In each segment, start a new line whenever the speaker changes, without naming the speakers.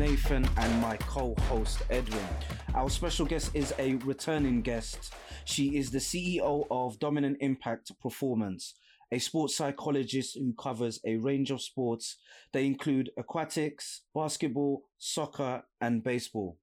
Nathan, and my co host, Edwin. Our special guest is a returning guest. She is the CEO of Dominant Impact Performance, a sports psychologist who covers a range of sports. They include aquatics, basketball, soccer, and baseball.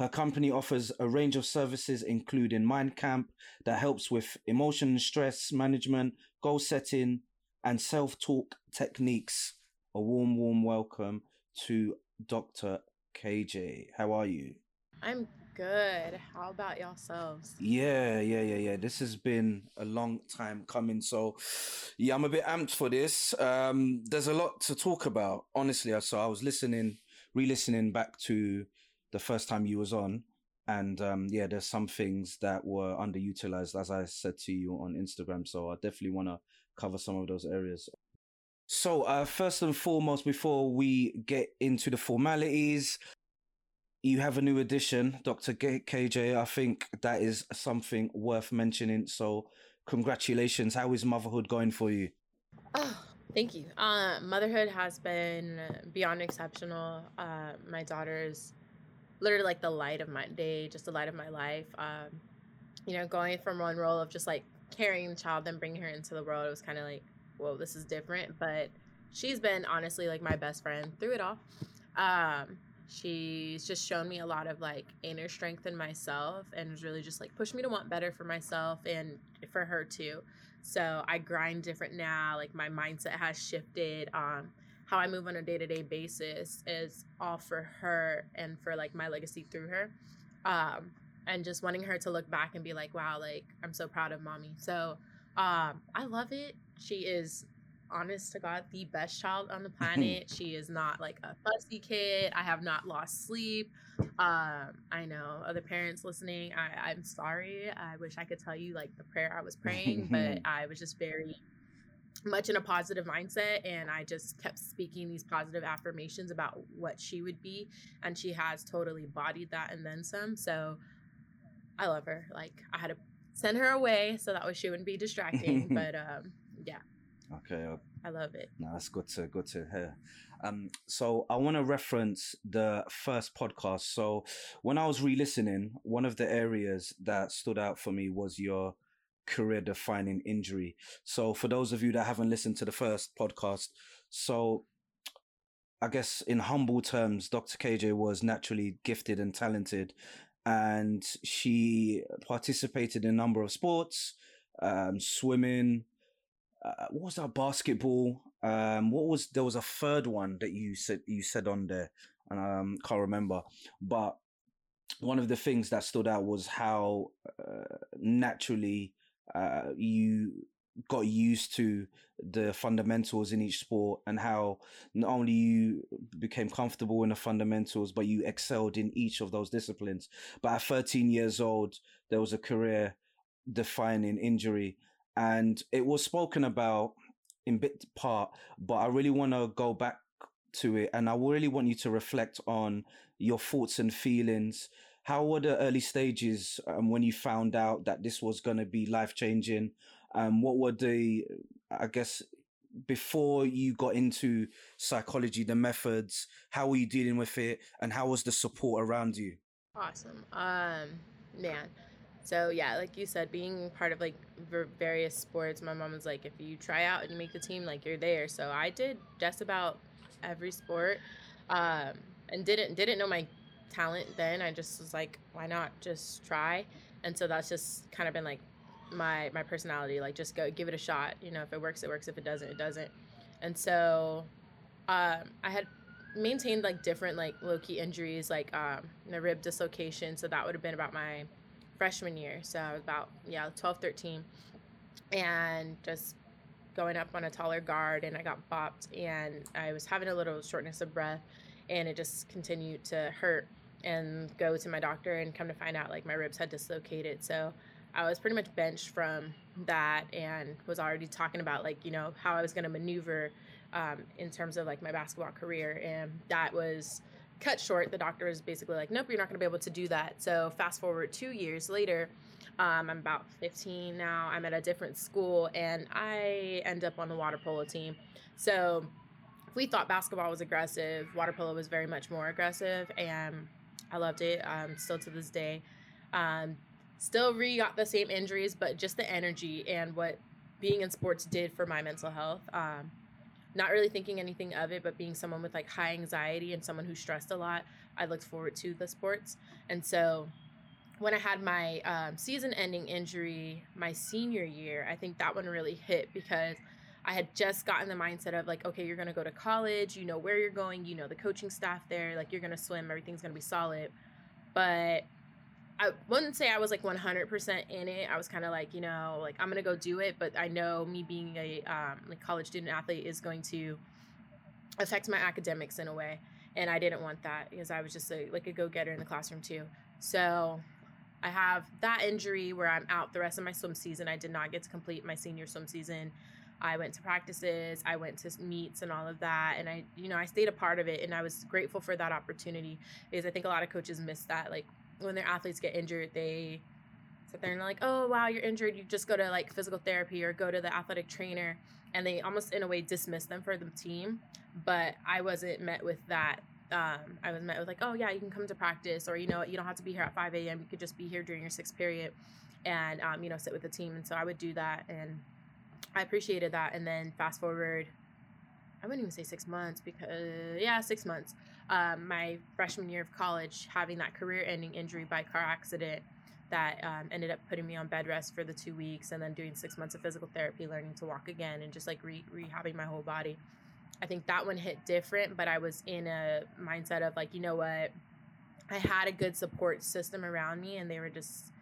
Her company offers a range of services, including Mind Camp, that helps with emotion and stress management, goal setting, and self talk techniques. A warm, warm welcome to Dr. KJ. How are you?
I'm good. How about yourselves?
Yeah, yeah, yeah, yeah. This has been a long time coming. So, yeah, I'm a bit amped for this. Um, there's a lot to talk about, honestly. So, I was listening, re listening back to the first time you was on and um, yeah there's some things that were underutilized as i said to you on instagram so i definitely want to cover some of those areas so uh, first and foremost before we get into the formalities you have a new addition dr kj i think that is something worth mentioning. So congratulations. How is motherhood going for you?
Oh thank you. Uh, motherhood has been beyond exceptional. Uh, my daughter's literally like the light of my day, just the light of my life. Um, you know, going from one role of just like carrying the child, then bringing her into the world, it was kind of like, whoa, this is different. But she's been honestly like my best friend through it all. Um, she's just shown me a lot of like inner strength in myself and was really just like pushed me to want better for myself and for her too. So I grind different now. Like my mindset has shifted. Um, how I move on a day to day basis is all for her and for like my legacy through her. Um, and just wanting her to look back and be like, wow, like I'm so proud of mommy. So um, I love it. She is honest to God, the best child on the planet. she is not like a fussy kid. I have not lost sleep. Um, I know other parents listening. I, I'm sorry. I wish I could tell you like the prayer I was praying, but I was just very much in a positive mindset and i just kept speaking these positive affirmations about what she would be and she has totally bodied that and then some so i love her like i had to send her away so that way she wouldn't be distracting but um yeah
okay uh,
i love it
no that's good to good to hear um so i want to reference the first podcast so when i was re-listening one of the areas that stood out for me was your career defining injury. So, for those of you that haven't listened to the first podcast, so I guess in humble terms, Dr. KJ was naturally gifted and talented, and she participated in a number of sports, um, swimming. Uh, what was that? Basketball. Um, what was there was a third one that you said you said on there, and um, can't remember. But one of the things that stood out was how uh, naturally uh, you got used to the fundamentals in each sport and how not only you became comfortable in the fundamentals but you excelled in each of those disciplines but at 13 years old there was a career defining injury and it was spoken about in bit part but i really want to go back to it and i really want you to reflect on your thoughts and feelings how were the early stages um, when you found out that this was going to be life changing? Um, what were the, I guess, before you got into psychology, the methods? How were you dealing with it, and how was the support around you?
Awesome, um, man. So yeah, like you said, being part of like various sports, my mom was like, if you try out and you make the team, like you're there. So I did just about every sport, um, and didn't didn't know my talent then. I just was like, why not just try? And so that's just kind of been like my my personality. Like just go give it a shot. You know, if it works, it works. If it doesn't, it doesn't. And so um, I had maintained like different like low key injuries, like um, a rib dislocation. So that would have been about my freshman year. So I was about yeah 12, 13, and just going up on a taller guard, and I got bopped, and I was having a little shortness of breath, and it just continued to hurt and go to my doctor and come to find out like my ribs had dislocated. So I was pretty much benched from that and was already talking about like, you know, how I was going to maneuver um, in terms of like my basketball career. And that was cut short. The doctor was basically like, nope, you're not going to be able to do that. So fast forward two years later, um, I'm about 15 now. I'm at a different school and I end up on the water polo team. So we thought basketball was aggressive, water polo was very much more aggressive, and I loved it. Um, still to this day, um, still re got the same injuries, but just the energy and what being in sports did for my mental health. Um, not really thinking anything of it, but being someone with like high anxiety and someone who stressed a lot, I looked forward to the sports. And so when I had my um, season ending injury my senior year, I think that one really hit because I had just gotten the mindset of like, okay, you're going to go to college, you know where you're going, you know the coaching staff there, like you're going to swim, everything's going to be solid. But I wouldn't say I was like 100% in it. I was kind of like, you know, like I'm going to go do it, but I know me being a um, like college student athlete is going to affect my academics in a way. And I didn't want that because I was just a, like a go-getter in the classroom too. So I have that injury where I'm out the rest of my swim season. I did not get to complete my senior swim season. I went to practices, I went to meets and all of that. And I, you know, I stayed a part of it and I was grateful for that opportunity because I think a lot of coaches miss that. Like when their athletes get injured, they sit there and like, oh, wow, you're injured. You just go to like physical therapy or go to the athletic trainer. And they almost in a way dismiss them for the team. But I wasn't met with that um, I was met with like, oh yeah, you can come to practice, or you know, you don't have to be here at 5 a.m. You could just be here during your sixth period, and um, you know, sit with the team. And so I would do that, and I appreciated that. And then fast forward, I wouldn't even say six months because yeah, six months. Um, my freshman year of college, having that career-ending injury by car accident that um, ended up putting me on bed rest for the two weeks, and then doing six months of physical therapy, learning to walk again, and just like re- rehabbing my whole body. I think that one hit different, but I was in a mindset of like, you know what? I had a good support system around me, and they were just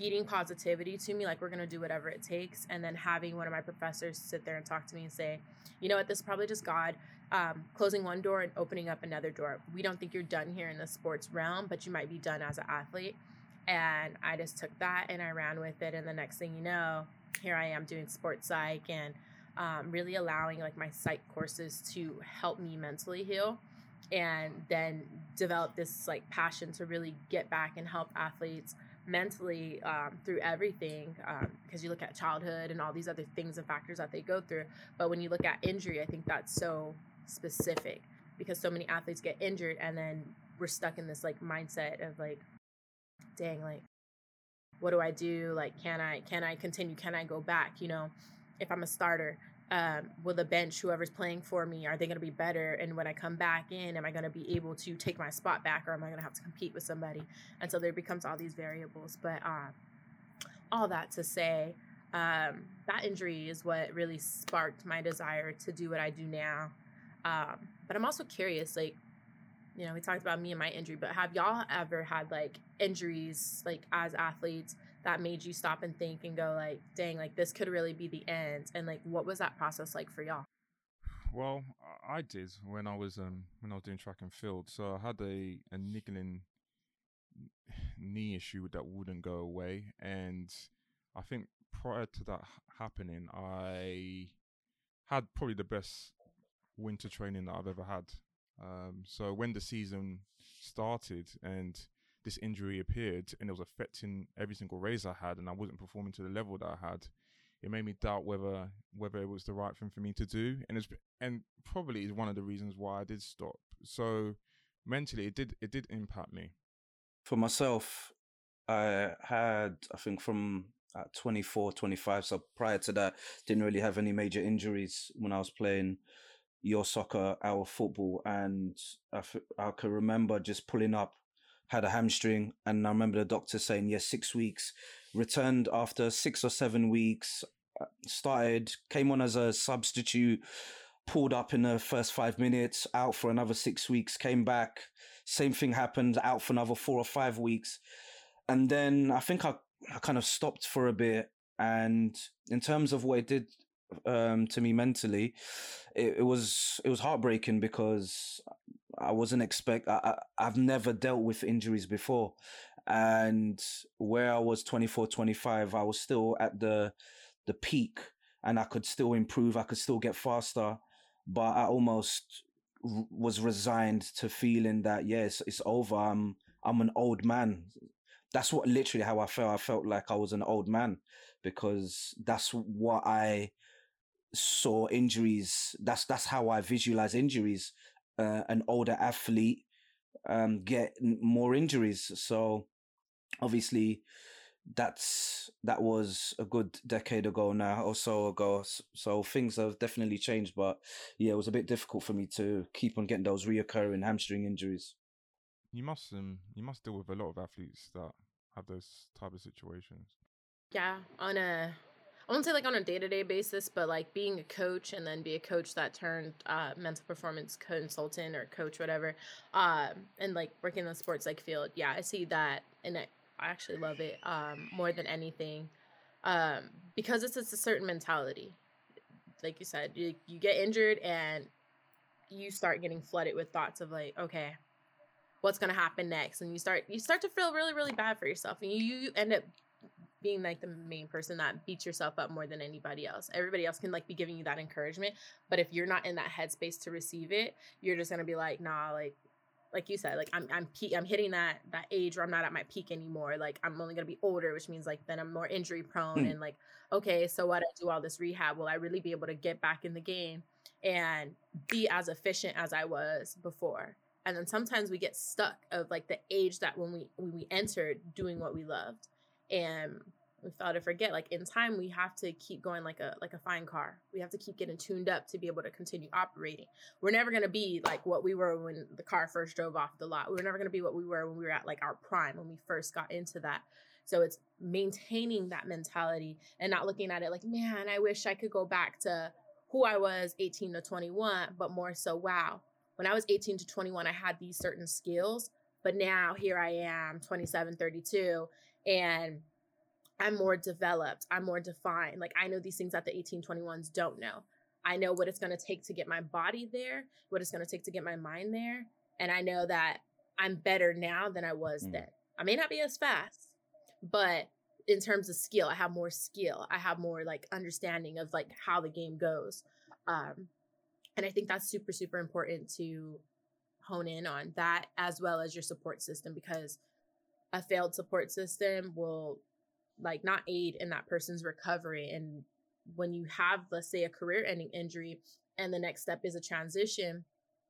feeding positivity to me like we're going to do whatever it takes and then having one of my professors sit there and talk to me and say you know what this is probably just god um, closing one door and opening up another door. We don't think you're done here in the sports realm but you might be done as an athlete. And i just took that and i ran with it. And the next thing you know here i am doing sports psych and um, really allowing like my psych courses to help me mentally heal and then develop this like passion to really get back and help athletes mentally um, through everything because um, you look at childhood and all these other things and factors that they go through. But when you look at injury i think that's so specific because so many athletes get injured and then we're stuck in this like mindset of like dang like what do i do like can i can i continue can i go back you know if i'm a starter um, will the bench, whoever's playing for me, are they going to be better? And when I come back in, am I going to be able to take my spot back or am I going to have to compete with somebody? And so there becomes all these variables. But uh, all that to say, um, that injury is what really sparked my desire to do what I do now. Um, but I'm also curious, like, you know, we talked about me and my injury, but have y'all ever had like injuries, like as athletes? that made you stop and think and go like dang like this could really be the end and like what was that process like for y'all
well i did when i was um when i was doing track and field so i had a a niggling knee issue that wouldn't go away and i think prior to that happening i had probably the best winter training that i've ever had um so when the season started and this injury appeared and it was affecting every single race I had, and I wasn't performing to the level that I had. It made me doubt whether whether it was the right thing for me to do, and it's and probably is one of the reasons why I did stop. So mentally, it did it did impact me.
For myself, I had I think from at 24, 25. So prior to that, didn't really have any major injuries when I was playing your soccer, our football, and I, f- I can remember just pulling up had a hamstring, and I remember the doctor saying, "Yes, six weeks." Returned after six or seven weeks. Uh, started, came on as a substitute, pulled up in the first five minutes, out for another six weeks, came back. Same thing happened, out for another four or five weeks, and then I think I, I kind of stopped for a bit. And in terms of what it did um, to me mentally, it, it was it was heartbreaking because I wasn't expect. I, I, have never dealt with injuries before, and where I was 24, 25, I was still at the the peak, and I could still improve. I could still get faster, but I almost r- was resigned to feeling that yes, it's over. I'm I'm an old man. That's what literally how I felt. I felt like I was an old man because that's what I saw injuries. That's that's how I visualize injuries. Uh, an older athlete um, get more injuries. So obviously, that's that was a good decade ago now or so ago. So things have definitely changed. But yeah, it was a bit difficult for me to keep on getting those reoccurring hamstring injuries.
You must um you must deal with a lot of athletes that have those type of situations.
Yeah, on a I won't say like on a day to day basis, but like being a coach and then be a coach that turned uh, mental performance consultant or coach, whatever, um, and like working in the sports like field. Yeah, I see that, and I, I actually love it um, more than anything um, because it's, it's a certain mentality. Like you said, you, you get injured and you start getting flooded with thoughts of like, okay, what's gonna happen next, and you start you start to feel really really bad for yourself, and you, you end up being like the main person that beats yourself up more than anybody else. Everybody else can like be giving you that encouragement, but if you're not in that headspace to receive it, you're just gonna be like, nah, like like you said, like I'm I'm pe- I'm hitting that that age where I'm not at my peak anymore. Like I'm only gonna be older, which means like then I'm more injury prone hmm. and like okay, so what I do all this rehab, will I really be able to get back in the game and be as efficient as I was before? And then sometimes we get stuck of like the age that when we when we entered doing what we loved and we fail to forget like in time we have to keep going like a like a fine car. We have to keep getting tuned up to be able to continue operating. We're never going to be like what we were when the car first drove off the lot. We're never going to be what we were when we were at like our prime when we first got into that. So it's maintaining that mentality and not looking at it like man i wish i could go back to who i was 18 to 21 but more so wow when i was 18 to 21 i had these certain skills but now here i am 27 32 and I'm more developed, I'm more defined. Like I know these things that the 1821s don't know. I know what it's going to take to get my body there, what it's going to take to get my mind there, and I know that I'm better now than I was mm. then. I may not be as fast, but in terms of skill, I have more skill. I have more like understanding of like how the game goes. Um and I think that's super super important to hone in on that as well as your support system because a failed support system will like not aid in that person's recovery and when you have let's say a career ending injury and the next step is a transition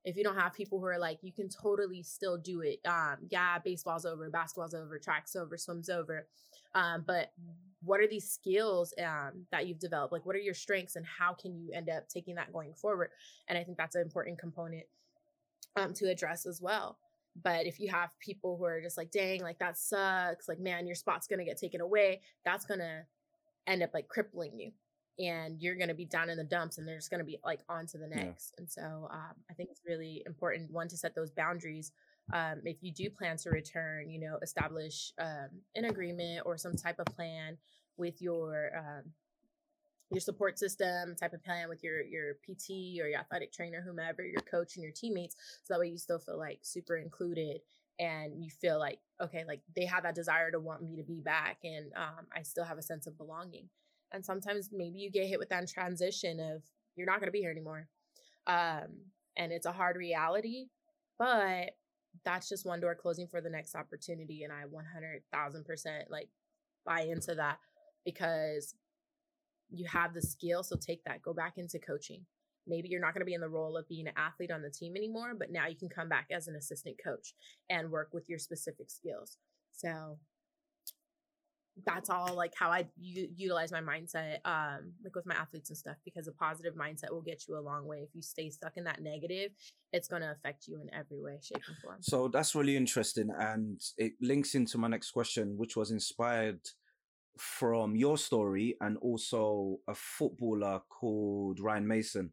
if you don't have people who are like you can totally still do it um yeah baseball's over basketball's over track's over swim's over um but what are these skills um that you've developed? Like what are your strengths and how can you end up taking that going forward? And i think that's an important component um to address as well but if you have people who are just like, dang, like that sucks, like, man, your spot's gonna get taken away, that's gonna end up like crippling you. And you're gonna be down in the dumps and they're just gonna be like on to the next. Yeah. And so um, I think it's really important, one, to set those boundaries. Um, if you do plan to return, you know, establish um, an agreement or some type of plan with your um, your support system type of plan with your your PT or your athletic trainer, whomever, your coach and your teammates. So that way you still feel like super included and you feel like, okay, like they have that desire to want me to be back and um, I still have a sense of belonging. And sometimes maybe you get hit with that transition of you're not going to be here anymore. Um, and it's a hard reality, but that's just one door closing for the next opportunity. And I 100,000% like buy into that because you have the skill, so take that, go back into coaching. Maybe you're not going to be in the role of being an athlete on the team anymore, but now you can come back as an assistant coach and work with your specific skills. So that's all like how I u- utilize my mindset, um, like with my athletes and stuff, because a positive mindset will get you a long way. If you stay stuck in that negative, it's going to affect you in every way, shape, and form.
So that's really interesting. And it links into my next question, which was inspired from your story and also a footballer called Ryan Mason.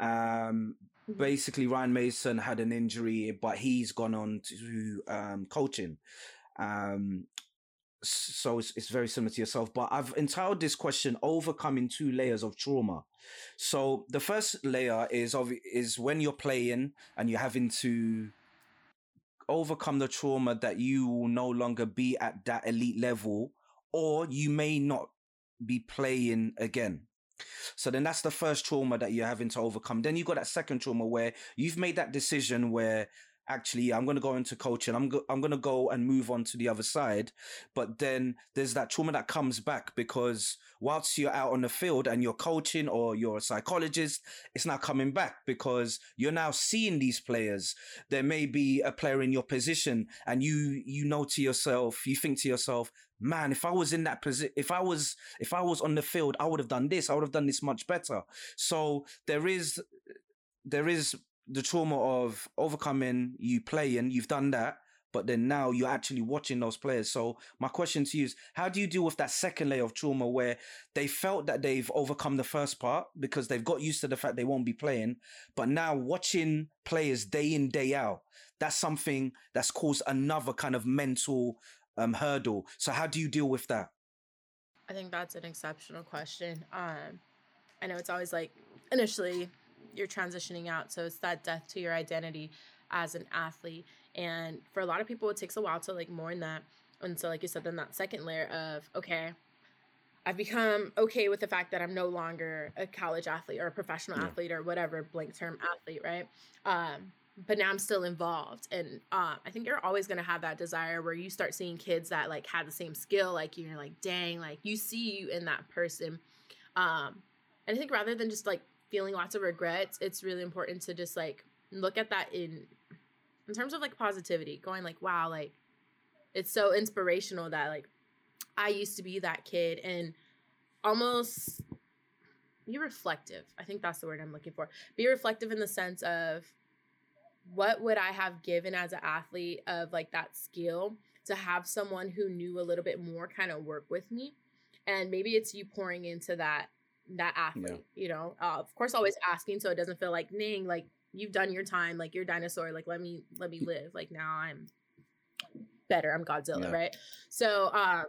Um, mm-hmm. basically, Ryan Mason had an injury, but he's gone on to um, coaching. Um, so it's, it's very similar to yourself, but I've entitled this question "Overcoming Two Layers of Trauma." So the first layer is of is when you're playing and you're having to overcome the trauma that you will no longer be at that elite level or you may not be playing again. So then that's the first trauma that you're having to overcome. Then you've got that second trauma where you've made that decision where actually I'm going to go into coaching. I'm go- I'm going to go and move on to the other side. But then there's that trauma that comes back because whilst you're out on the field and you're coaching or you're a psychologist, it's not coming back because you're now seeing these players. There may be a player in your position and you you know to yourself, you think to yourself, man, if I was in that position, if I was, if I was on the field, I would have done this. I would have done this much better. So there is, there is the trauma of overcoming you playing. You've done that, but then now you're actually watching those players. So my question to you is, how do you deal with that second layer of trauma where they felt that they've overcome the first part because they've got used to the fact they won't be playing, but now watching players day in day out, that's something that's caused another kind of mental um, hurdle. So how do you deal with that?
I think that's an exceptional question. Um, I know it's always like initially you're transitioning out, so it's that death to your identity as an athlete. And for a lot of people, it takes a while to like mourn that. And so, like you said, then that second layer of okay, I've become okay with the fact that I'm no longer a college athlete or a professional yeah. athlete or whatever blank term athlete, right? Um, but now I'm still involved. And uh, I think you're always going to have that desire where you start seeing kids that like have the same skill like you. You're like, dang, like you see you in that person. Um, and I think rather than just like feeling lots of regrets, it's really important to just like look at that in in terms of like positivity, going like, wow, like it's so inspirational that like I used to be that kid and almost be reflective. I think that's the word I'm looking for. Be reflective in the sense of what would I have given as an athlete of like that skill to have someone who knew a little bit more kind of work with me? And maybe it's you pouring into that that athlete, yeah. you know. Uh, of course, always asking so it doesn't feel like ning like you've done your time, like you're dinosaur, like let me let me live. Like now I'm better. I'm Godzilla, yeah. right? So um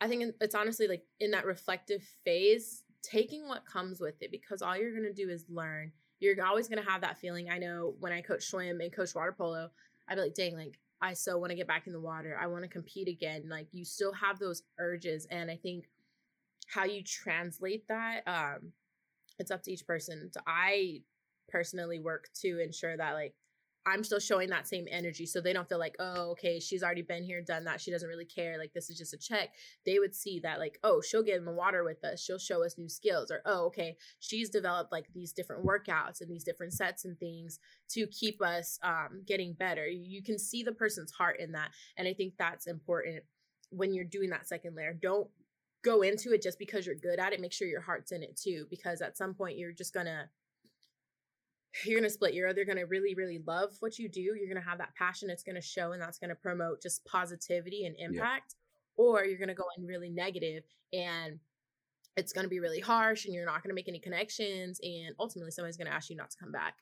I think it's honestly like in that reflective phase, taking what comes with it because all you're gonna do is learn you're always going to have that feeling. I know when I coach swim and coach water polo, I'd be like, dang, like I so want to get back in the water. I want to compete again. Like you still have those urges. And I think how you translate that, um, it's up to each person. So I personally work to ensure that like I'm still showing that same energy so they don't feel like, oh, okay, she's already been here, done that. She doesn't really care. Like, this is just a check. They would see that, like, oh, she'll get in the water with us. She'll show us new skills. Or, oh, okay, she's developed like these different workouts and these different sets and things to keep us um, getting better. You can see the person's heart in that. And I think that's important when you're doing that second layer. Don't go into it just because you're good at it. Make sure your heart's in it too, because at some point you're just to you're to split. You're either to really, really love what you do, you're to have that passion, it's to show, and that's to promote just positivity and impact, yeah. or you're to go in really negative and it's to be really harsh and you're not to make any connections, and ultimately somebody's to ask you not to come back.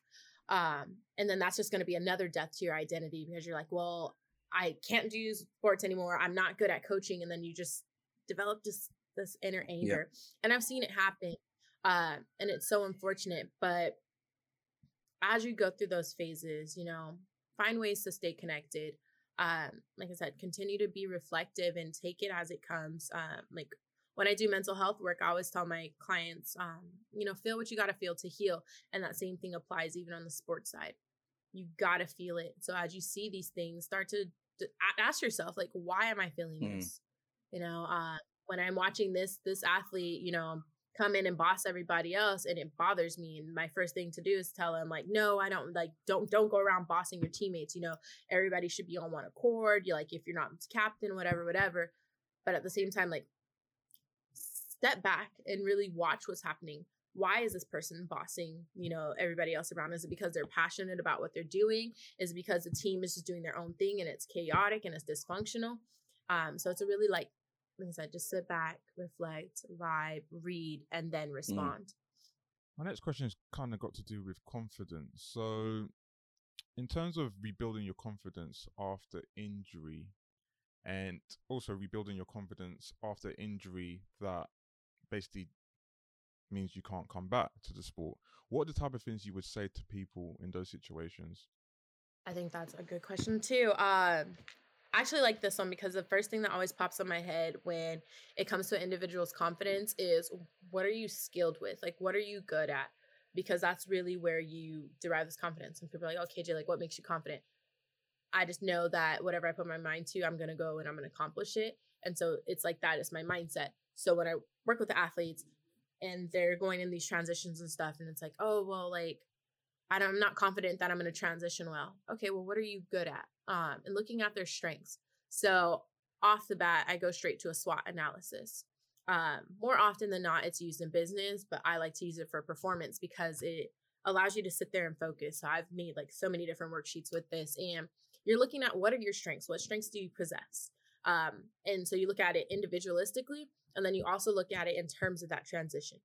Um, and then that's just to be another death to your identity because you're like, well, I can't do sports anymore. I'm not good at coaching. And then you just develop just this inner anger. Yeah. And I've seen it happen. Uh, and it's so unfortunate, but as you go through those phases, you know, find ways to stay connected. Um, like I said, continue to be reflective and take it as it comes. Um, like when I do mental health work, I always tell my clients, um, you know, feel what you got to feel to heal. And that same thing applies even on the sports side. You got to feel it. So as you see these things, start to, to ask yourself, like, why am I feeling mm. this? You know, uh, when I'm watching this, this athlete, you know, come in and boss everybody else and it bothers me and my first thing to do is tell them like no i don't like don't don't go around bossing your teammates you know everybody should be on one accord you like if you're not captain whatever whatever. But at the same time like step back and really watch what's happening. Why is this person bossing you know everybody else around? Is it because they're passionate about what they're doing? Is because the team is just doing their own thing and it's chaotic and it's dysfunctional? Um so it's a really like like I said, just sit back, reflect, vibe, read, and then mm. respond. Mm.
My next question has kind of got to do with confidence. So, in terms of rebuilding your confidence after injury, and also rebuilding your confidence after injury that basically means you can't come back to the sport, what are the type of things you would say to people in those situations?
I think that's a good question too. Um, I actually like this one because the first thing that always pops in my head when it comes to an individual's confidence is what are you skilled with? Like, what are you good at? because that's really where you derive this confidence. And people are like, oh, KJ, like what makes you confident? I just know that whatever I put my mind to, I'm gonna go and I'm gonna accomplish it. And so it's like that is my mindset. So when I work with the athletes and they're going in these transitions and stuff, and it's like, oh well, like I'm not confident that I'm gonna transition well. Okay, well, what are you good at? Um, and looking at their strengths. So off the bat, I go straight to a SWOT analysis. Um, more often than not, it's used in business, but I like to use it for performance because it allows you to sit there and focus. So I've made like so many different worksheets with this, and you're looking at what are your strengths? What strengths do you possess? Um, and so you look at it individualistically, and then you also look at it in terms of that transition.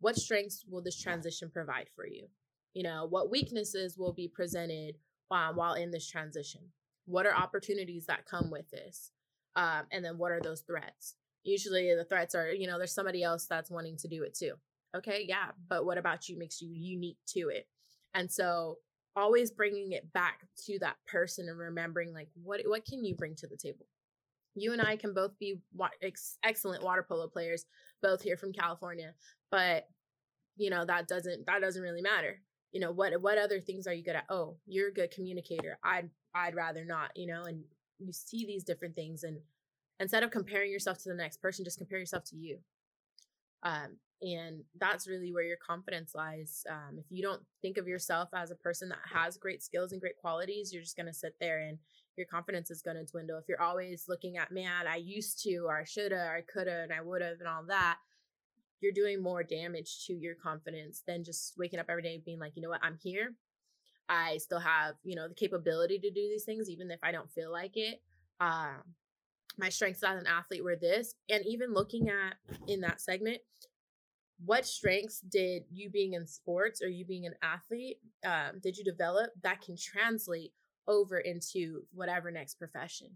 What strengths will this transition provide for you? You know, what weaknesses will be presented um, while in this transition? What are opportunities that come with this? Um, and then what are those threats? Usually the threats are, you know, there's somebody else that's wanting to do it too. Okay, yeah, but what about you makes you unique to it? And so always bringing it back to that person and remembering like what what can you bring to the table? You and I can both be wa- ex- excellent water polo players, both here from California, but you know that doesn't that doesn't really matter. You know what what other things are you good at? Oh, you're a good communicator. I'd I'd rather not. You know, and you see these different things and instead of comparing yourself to the next person just compare yourself to you um, and that's really where your confidence lies um, if you don't think of yourself as a person that has great skills and great qualities you're just going to sit there and your confidence is going to dwindle if you're always looking at man i used to or i shoulda or i coulda and i would have and all that you're doing more damage to your confidence than just waking up every day being like you know what? I'm here. I still have you know the capability to do these things even if i don't feel like it. Um, my strengths as an athlete were this and even looking at in that segment what strengths did you being in sports or you being an athlete um, did you develop that can translate over into whatever next profession?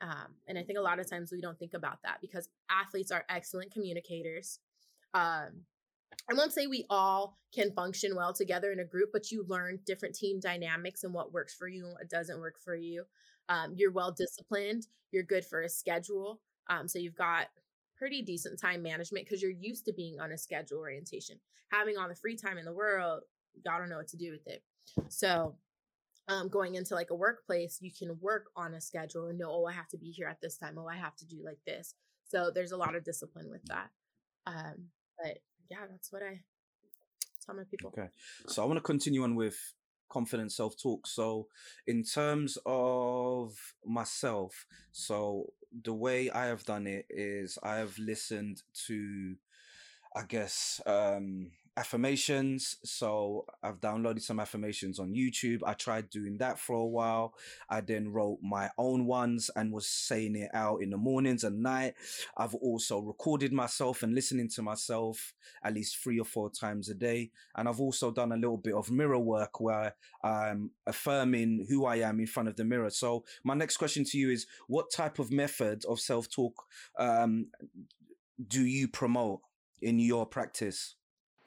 Um, and i think a lot of times we don't think about that because athletes are excellent communicators um, I won't say we all can function well together in a group, but you learn different team dynamics and what works for you and what doesn't work for you. Um, you're well disciplined. You're good for a schedule. Um, so you've got pretty decent time management because you're used to being on a schedule orientation. Having all the free time in the world, y'all don't know what to do with it. So um, going into like a workplace, you can work on a schedule and know, oh, I have to be here at this time. Oh, I have to do like this. So there's a lot of discipline with that. Um, but yeah, that's what I tell my people.
Okay. So I want to continue on with confident self talk. So, in terms of myself, so the way I have done it is I have listened to, I guess, um, affirmations. So I've downloaded some affirmations on YouTube. I tried doing that for a while. I then wrote my own ones and was saying it out in the mornings and night. I've also recorded myself and listening to myself at least three or four times a day. And I've also done a little bit of mirror work where I'm affirming who I am in front of the mirror. So my next question to you is what type of method of self talk um, do you promote in your practice?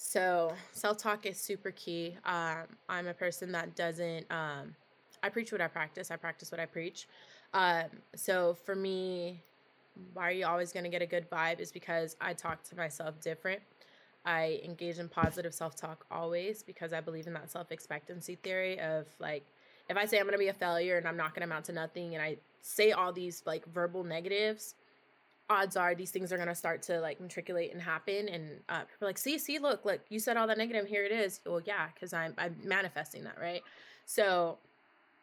So self talk is super key. Um, I'm a person that doesn't. Um, I preach what I practice. I practice what I preach. Um, so for me, why are you always going to get a good vibe? Is because I talk to myself different. I engage in positive self talk always because I believe in that self expectancy theory of like, if I say I'm going to be a failure and I'm not going to amount to nothing, and I say all these like verbal negatives, odds are these things are going to start to like matriculate and happen and uh, people like see see look look you said all that negative here it is. Well yeah because i'm i'm manifesting that right? So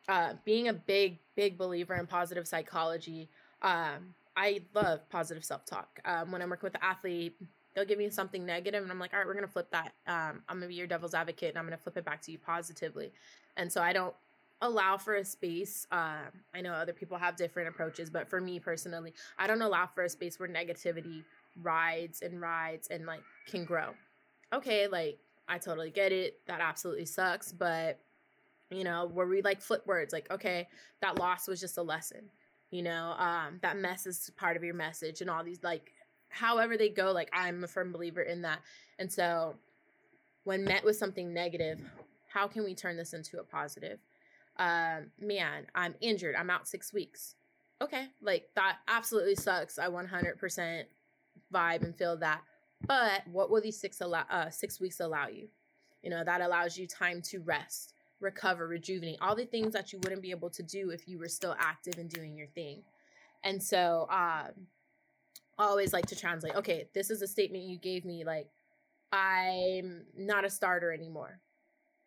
uh, being a big big believer in positive psychology um, i love positive self-talk. Um, when i'm working with the athlete they'll give me something negative and i'm like all right we're going to flip that. Um, i'm going to be your devil's advocate and i'm going to flip it back to you positively. And so i don't allow for a space. Uh, I know other people have different approaches, but for me personally, I don't allow for a space where negativity rides and rides and like can grow. Okay, like I totally get it. That absolutely sucks, but you know, where we like flip words, like okay, that loss was just a lesson. You know, um, that mess is part of your message, and all these like, however they go. Like I'm a firm believer in that, and so when met with something negative, how can we turn this into a positive? Um, man, I'm injured. I'm out six weeks. Okay, like that absolutely sucks. I 100% vibe and feel that. But what will these six allow uh, six weeks allow you? You know, that allows you time to rest, recover, rejuvenate, all the things that you wouldn't be able to do if you were still active and doing your thing. And so, um, I always like to translate, okay, this is a statement you gave me, like, I'm not a starter anymore.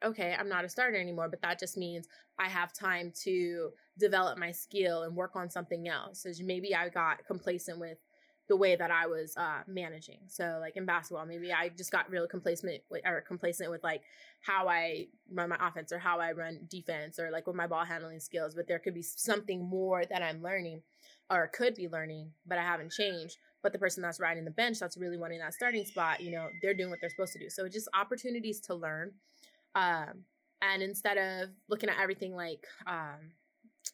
Okay, I'm not a starter anymore, but that just means I have time to develop my skill and work on something else. So maybe I got complacent with the way that I was uh, managing. So like in basketball, maybe I just got real complacent or complacent with like how I run my offense or how I run defense or like with my ball handling skills. But there could be something more that I'm learning or could be learning, but I haven't changed. But the person that's riding the bench that's really wanting that starting spot, you know, they're doing what they're supposed to do. So just opportunities to learn. Um, and instead of looking at everything like, um,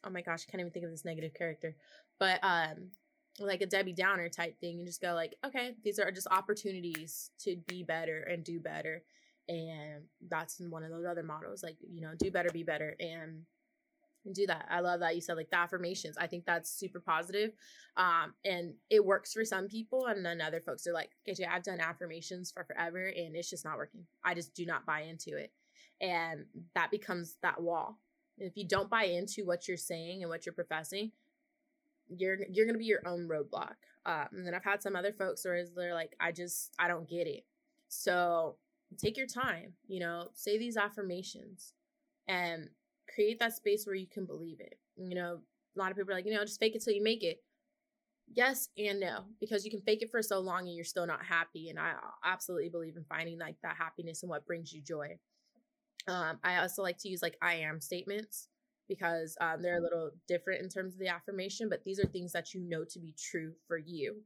oh my gosh, I can't even think of this negative character, but um, like a Debbie Downer type thing. and just go like, okay, these are just opportunities to be better and do better. And that's one of those other models, like, you know, do better, be better. And do that. I love that you said like the affirmations. I think that's super positive. Um, and it works for some people, and then other folks are like, KJ, I've done affirmations for forever and it's just not working. I just do not buy into it. And that becomes that wall. If you don't buy into what you're saying and what you're professing, you're you're gonna be your own roadblock. Um, and then I've had some other folks where they're like, I just I don't get it. So take your time, you know, say these affirmations and create that space where you can believe it. You know, a lot of people are like, you know, just fake it till you make it. Yes and no, because you can fake it for so long and you're still not happy. And I absolutely believe in finding like that happiness and what brings you joy. Um, I also like to use like I am statements because um, they're a little different in terms of the affirmation, but these are things that you know to be true for you.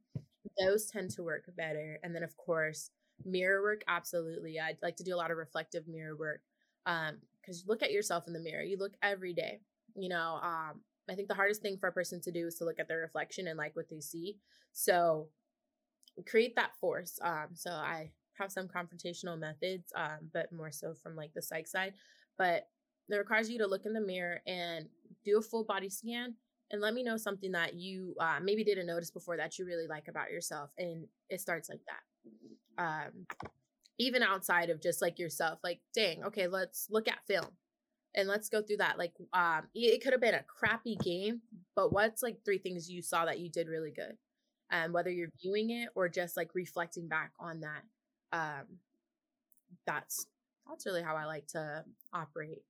Those tend to work better. And then, of course, mirror work, absolutely. I'd like to do a lot of reflective mirror work because um, look at yourself in the mirror. You look every day. You know, um, I think the hardest thing for a person to do is to look at their reflection and like what they see. So create that force. Um, so I have some confrontational methods, um, but more so from like the psych side. But it requires you to look in the mirror and do a full body scan and let me know something that you uh, maybe didn't notice before that you really like about yourself. And it starts like that. Um, even outside of just like yourself, like, dang, okay, let's look at film and let's go through that. Like, um, it could have been a crappy game, but what's like three things you saw that you did really good? And um, whether you're viewing it or just like reflecting back on that, um, that's that's really how I like to operate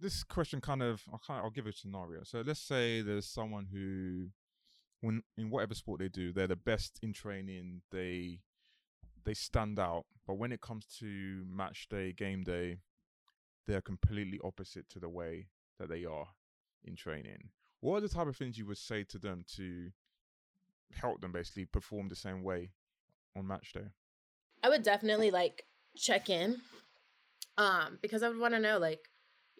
this question kind of I can't, I'll give a scenario. So let's say there's someone who, when in whatever sport they do, they're the best in training. They they stand out, but when it comes to match day, game day, they're completely opposite to the way that they are in training. What are the type of things you would say to them to help them basically perform the same way on match day?
I would definitely like check in um because I would want to know like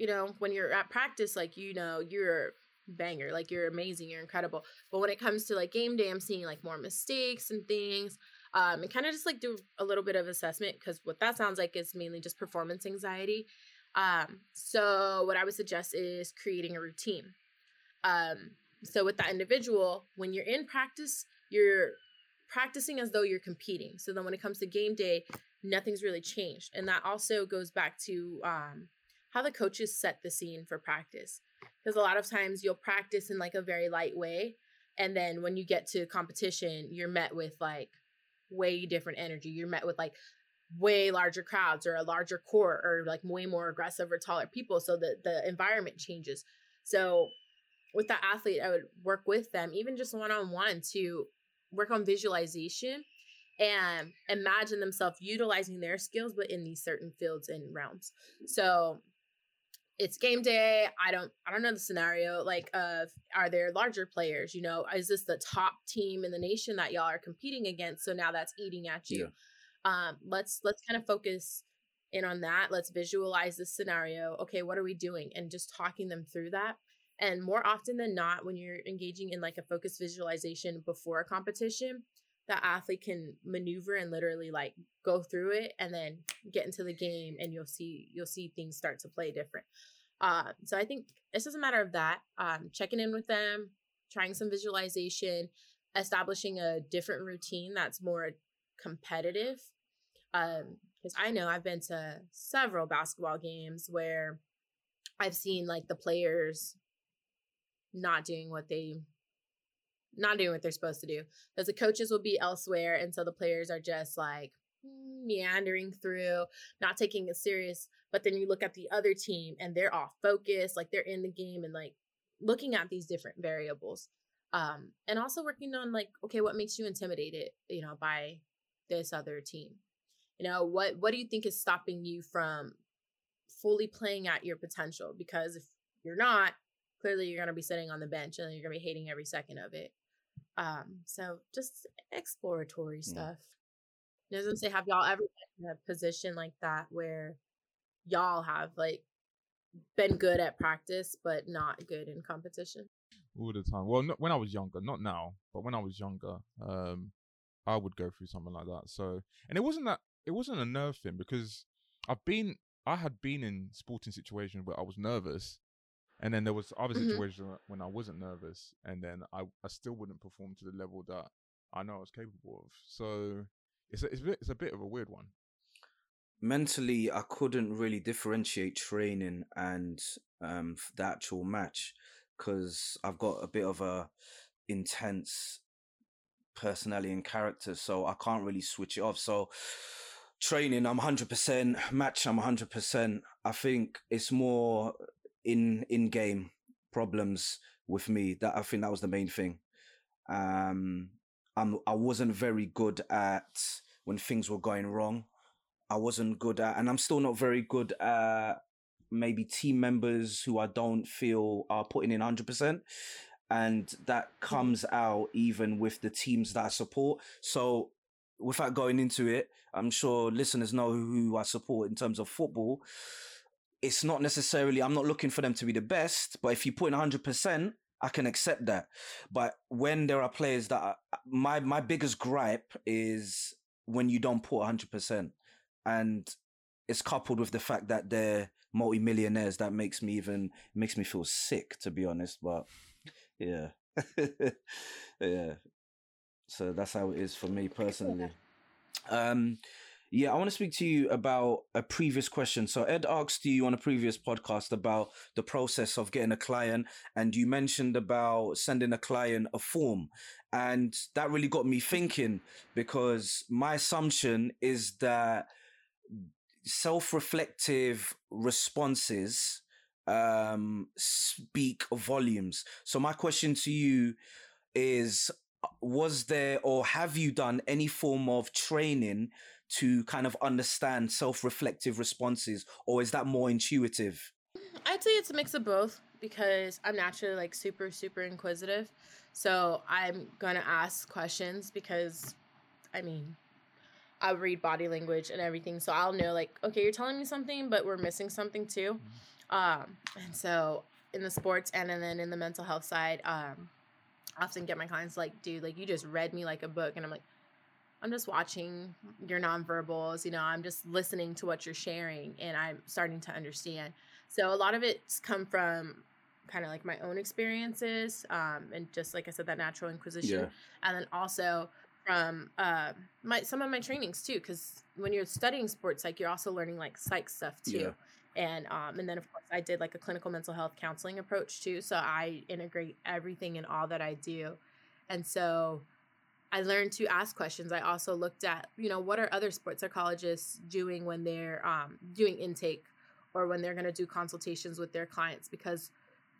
you know, when you're at practice, like, you know, you're banger, like you're amazing, you're incredible. But when it comes to like game day, I'm seeing like more mistakes and things. Um, and kind of just like do a little bit of assessment because what that sounds like is mainly just performance anxiety. Um, so what I would suggest is creating a routine. Um, so with that individual, when you're in practice, you're practicing as though you're competing. So then when it comes to game day, nothing's really changed. And that also goes back to um how the coaches set the scene for practice. Because a lot of times you'll practice in like a very light way. And then when you get to competition, you're met with like way different energy. You're met with like way larger crowds or a larger court or like way more aggressive or taller people. So the, the environment changes. So with that athlete, I would work with them, even just one on one, to work on visualization and imagine themselves utilizing their skills, but in these certain fields and realms. So it's game day. I don't i don't know the scenario like of are there larger players you know? Is this the top team in the nation that y'all are competing against? So now that's eating at you. Yeah. um let's let's kind of focus in on that. Let's visualize this scenario. Okay what are we doing? And just talking them through that and more often than not when you're engaging in like a focused visualization before a competition the athlete can maneuver and literally like go through it and then get into the game and you'll see you'll see things start to play different. Uh, so i think it's just a matter of that um, checking in with them trying some visualization establishing a different routine that's more competitive. Um, because I know I've been to several basketball games where I've seen like the players not doing what they not doing what they're supposed to do. Because the coaches will be elsewhere, and so the players are just like meandering through, not taking it serious. But then you look at the other team and they're off focus, like they're in the game and like looking at these different variables. Um, and also working on like, okay, what makes you intimidated, you know, by this other team? You know, what what do you think is stopping you from fully playing at your potential? Because if you're not, clearly you're gonna be sitting on the bench and you're gonna be hating every second of it. Um, so just exploratory mm. stuff. Doesn't say have y'all ever been in a position like that where y'all have like been good at practice but not good in competition?
All the time. Well, when I was younger, not now, but when I was younger, um, I would go through something like that. So, and it wasn't that it wasn't a nerve thing because I've been I had been in sporting situations where I was nervous, and then there was other mm-hmm. situations when I wasn't nervous, and then I I still wouldn't perform to the level that I know I was capable of. So it's a, it's a bit, it's a bit of a weird one.
Mentally, I couldn't really differentiate training and um the actual match because I've got a bit of a intense personality and character, so I can't really switch it off. So training, I'm 100%. Match, I'm 100%. I think it's more in in game problems with me. That I think that was the main thing. Um, I'm I wasn't very good at when things were going wrong. I wasn't good at, and I'm still not very good at maybe team members who I don't feel are putting in 100%. And that mm-hmm. comes out even with the teams that I support. So without going into it, I'm sure listeners know who I support in terms of football it's not necessarily I'm not looking for them to be the best, but if you put in 100%, I can accept that. But when there are players that are, my my biggest gripe is when you don't put 100%. And it's coupled with the fact that they're multi-millionaires that makes me even makes me feel sick to be honest, but yeah. yeah. So that's how it is for me personally. Um yeah, I want to speak to you about a previous question. So Ed asked you on a previous podcast about the process of getting a client, and you mentioned about sending a client a form. And that really got me thinking because my assumption is that self-reflective responses um, speak volumes. So my question to you is was there or have you done any form of training to kind of understand self-reflective responses or is that more intuitive?
I'd say it's a mix of both because i'm naturally like super super inquisitive. So i'm gonna ask questions because i mean i read body language and everything so i'll know like okay you're telling me something but we're missing something too. Mm-hmm. um and so in the sports and then in the mental health side um I often get my clients like dude like you just read me like a book and i'm like I'm just watching your nonverbals, you know, I'm just listening to what you're sharing and I'm starting to understand. So a lot of it's come from kind of like my own experiences um, and just like I said, that natural inquisition. Yeah. And then also from uh, my some of my trainings too, because when you're studying sports psych, you're also learning like psych stuff too. Yeah. And um, and then of course I did like a clinical mental health counseling approach too. So I integrate everything in all that I do. And so I learned to ask questions. I also looked at, you know, what are other sports psychologists doing when they're um, doing intake or when they're going to do consultations with their clients because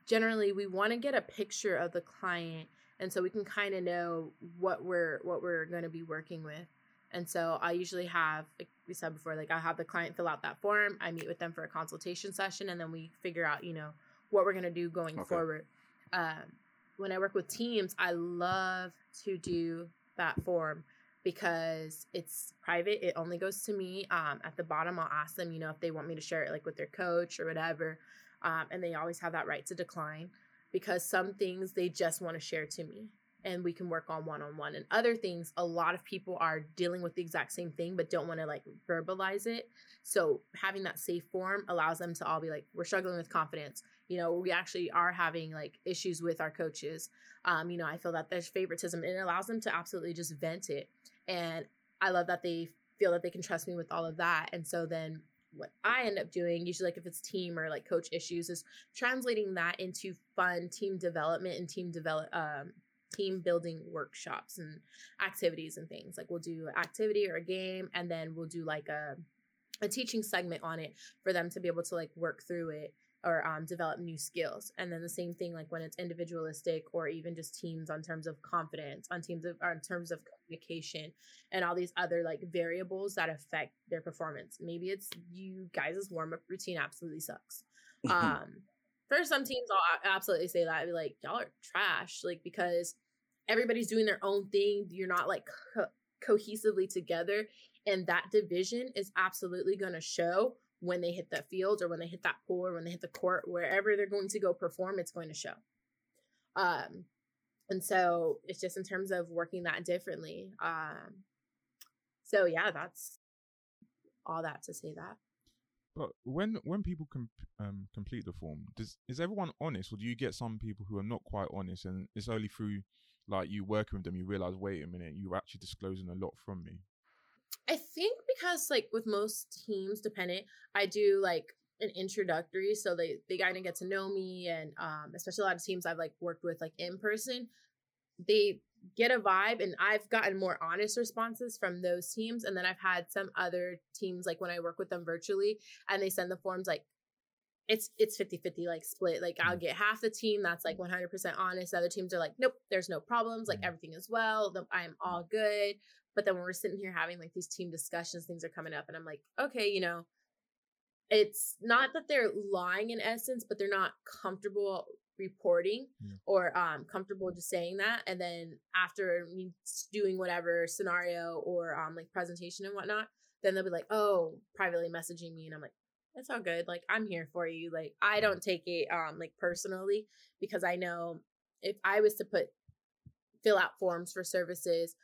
generally we want to get a picture of the client and so we can kind of know what we're what we're going to be working with. And so I usually have, like we said before, like I have the client fill out that form. I meet with them for a consultation session, and then we figure out, you know, what we're gonna do going okay. forward. Um, when I work with teams, I love to do that form because it's private. It only goes to me. Um, at the bottom, I'll ask them, you know, if they want me to share it like with their coach or whatever. Um, and they always have that right to decline because some things they just want to share to me and we can work on one on one. And other things, a lot of people are dealing with the exact same thing but don't want to like verbalize it. So having that safe form allows them to all be like, we're struggling with confidence. You know, we actually are having like issues with our coaches. Um, you know, I feel that there's favoritism and it allows them to absolutely just vent it. And I love that they feel that they can trust me with all of that. And so then what I end up doing, usually like if it's team or like coach issues, is translating that into fun team development and team develop um team building workshops and activities and things. Like we'll do an activity or a game and then we'll do like a a teaching segment on it for them to be able to like work through it or um, develop new skills. And then the same thing, like when it's individualistic or even just teams on terms of confidence, on teams of, or in terms of communication and all these other like variables that affect their performance. Maybe it's you guys' warm up routine absolutely sucks. um, for some teams, I'll absolutely say that. I'd be like, y'all are trash. Like, because everybody's doing their own thing. You're not like co- cohesively together. And that division is absolutely going to show when they hit that field or when they hit that pool or when they hit the court, wherever they're going to go perform, it's going to show. Um, and so it's just in terms of working that differently. Um, so yeah, that's all that to say that.
But when when people com- um, complete the form, does is everyone honest, or do you get some people who are not quite honest, and it's only through like you working with them you realize, wait a minute, you're actually disclosing a lot from me.
I think because like with most teams dependent, I do like an introductory so they they kind of get to know me and um especially a lot of teams I've like worked with like in person, they get a vibe and I've gotten more honest responses from those teams and then I've had some other teams like when I work with them virtually and they send the forms like it's it's 50-50 like split like I'll mm. get half the team that's like 100% honest other teams are like nope there's no problems like mm. everything is well I'm all good but then when we're sitting here having like these team discussions, things are coming up, and I'm like, okay, you know, it's not that they're lying in essence, but they're not comfortable reporting yeah. or um comfortable just saying that and then after me doing whatever scenario or um like presentation and whatnot then they'll be like oh privately messaging me and i'm like it's all good like i'm here for you like i don't take it um like personally because i know if i was to put fill out forms for services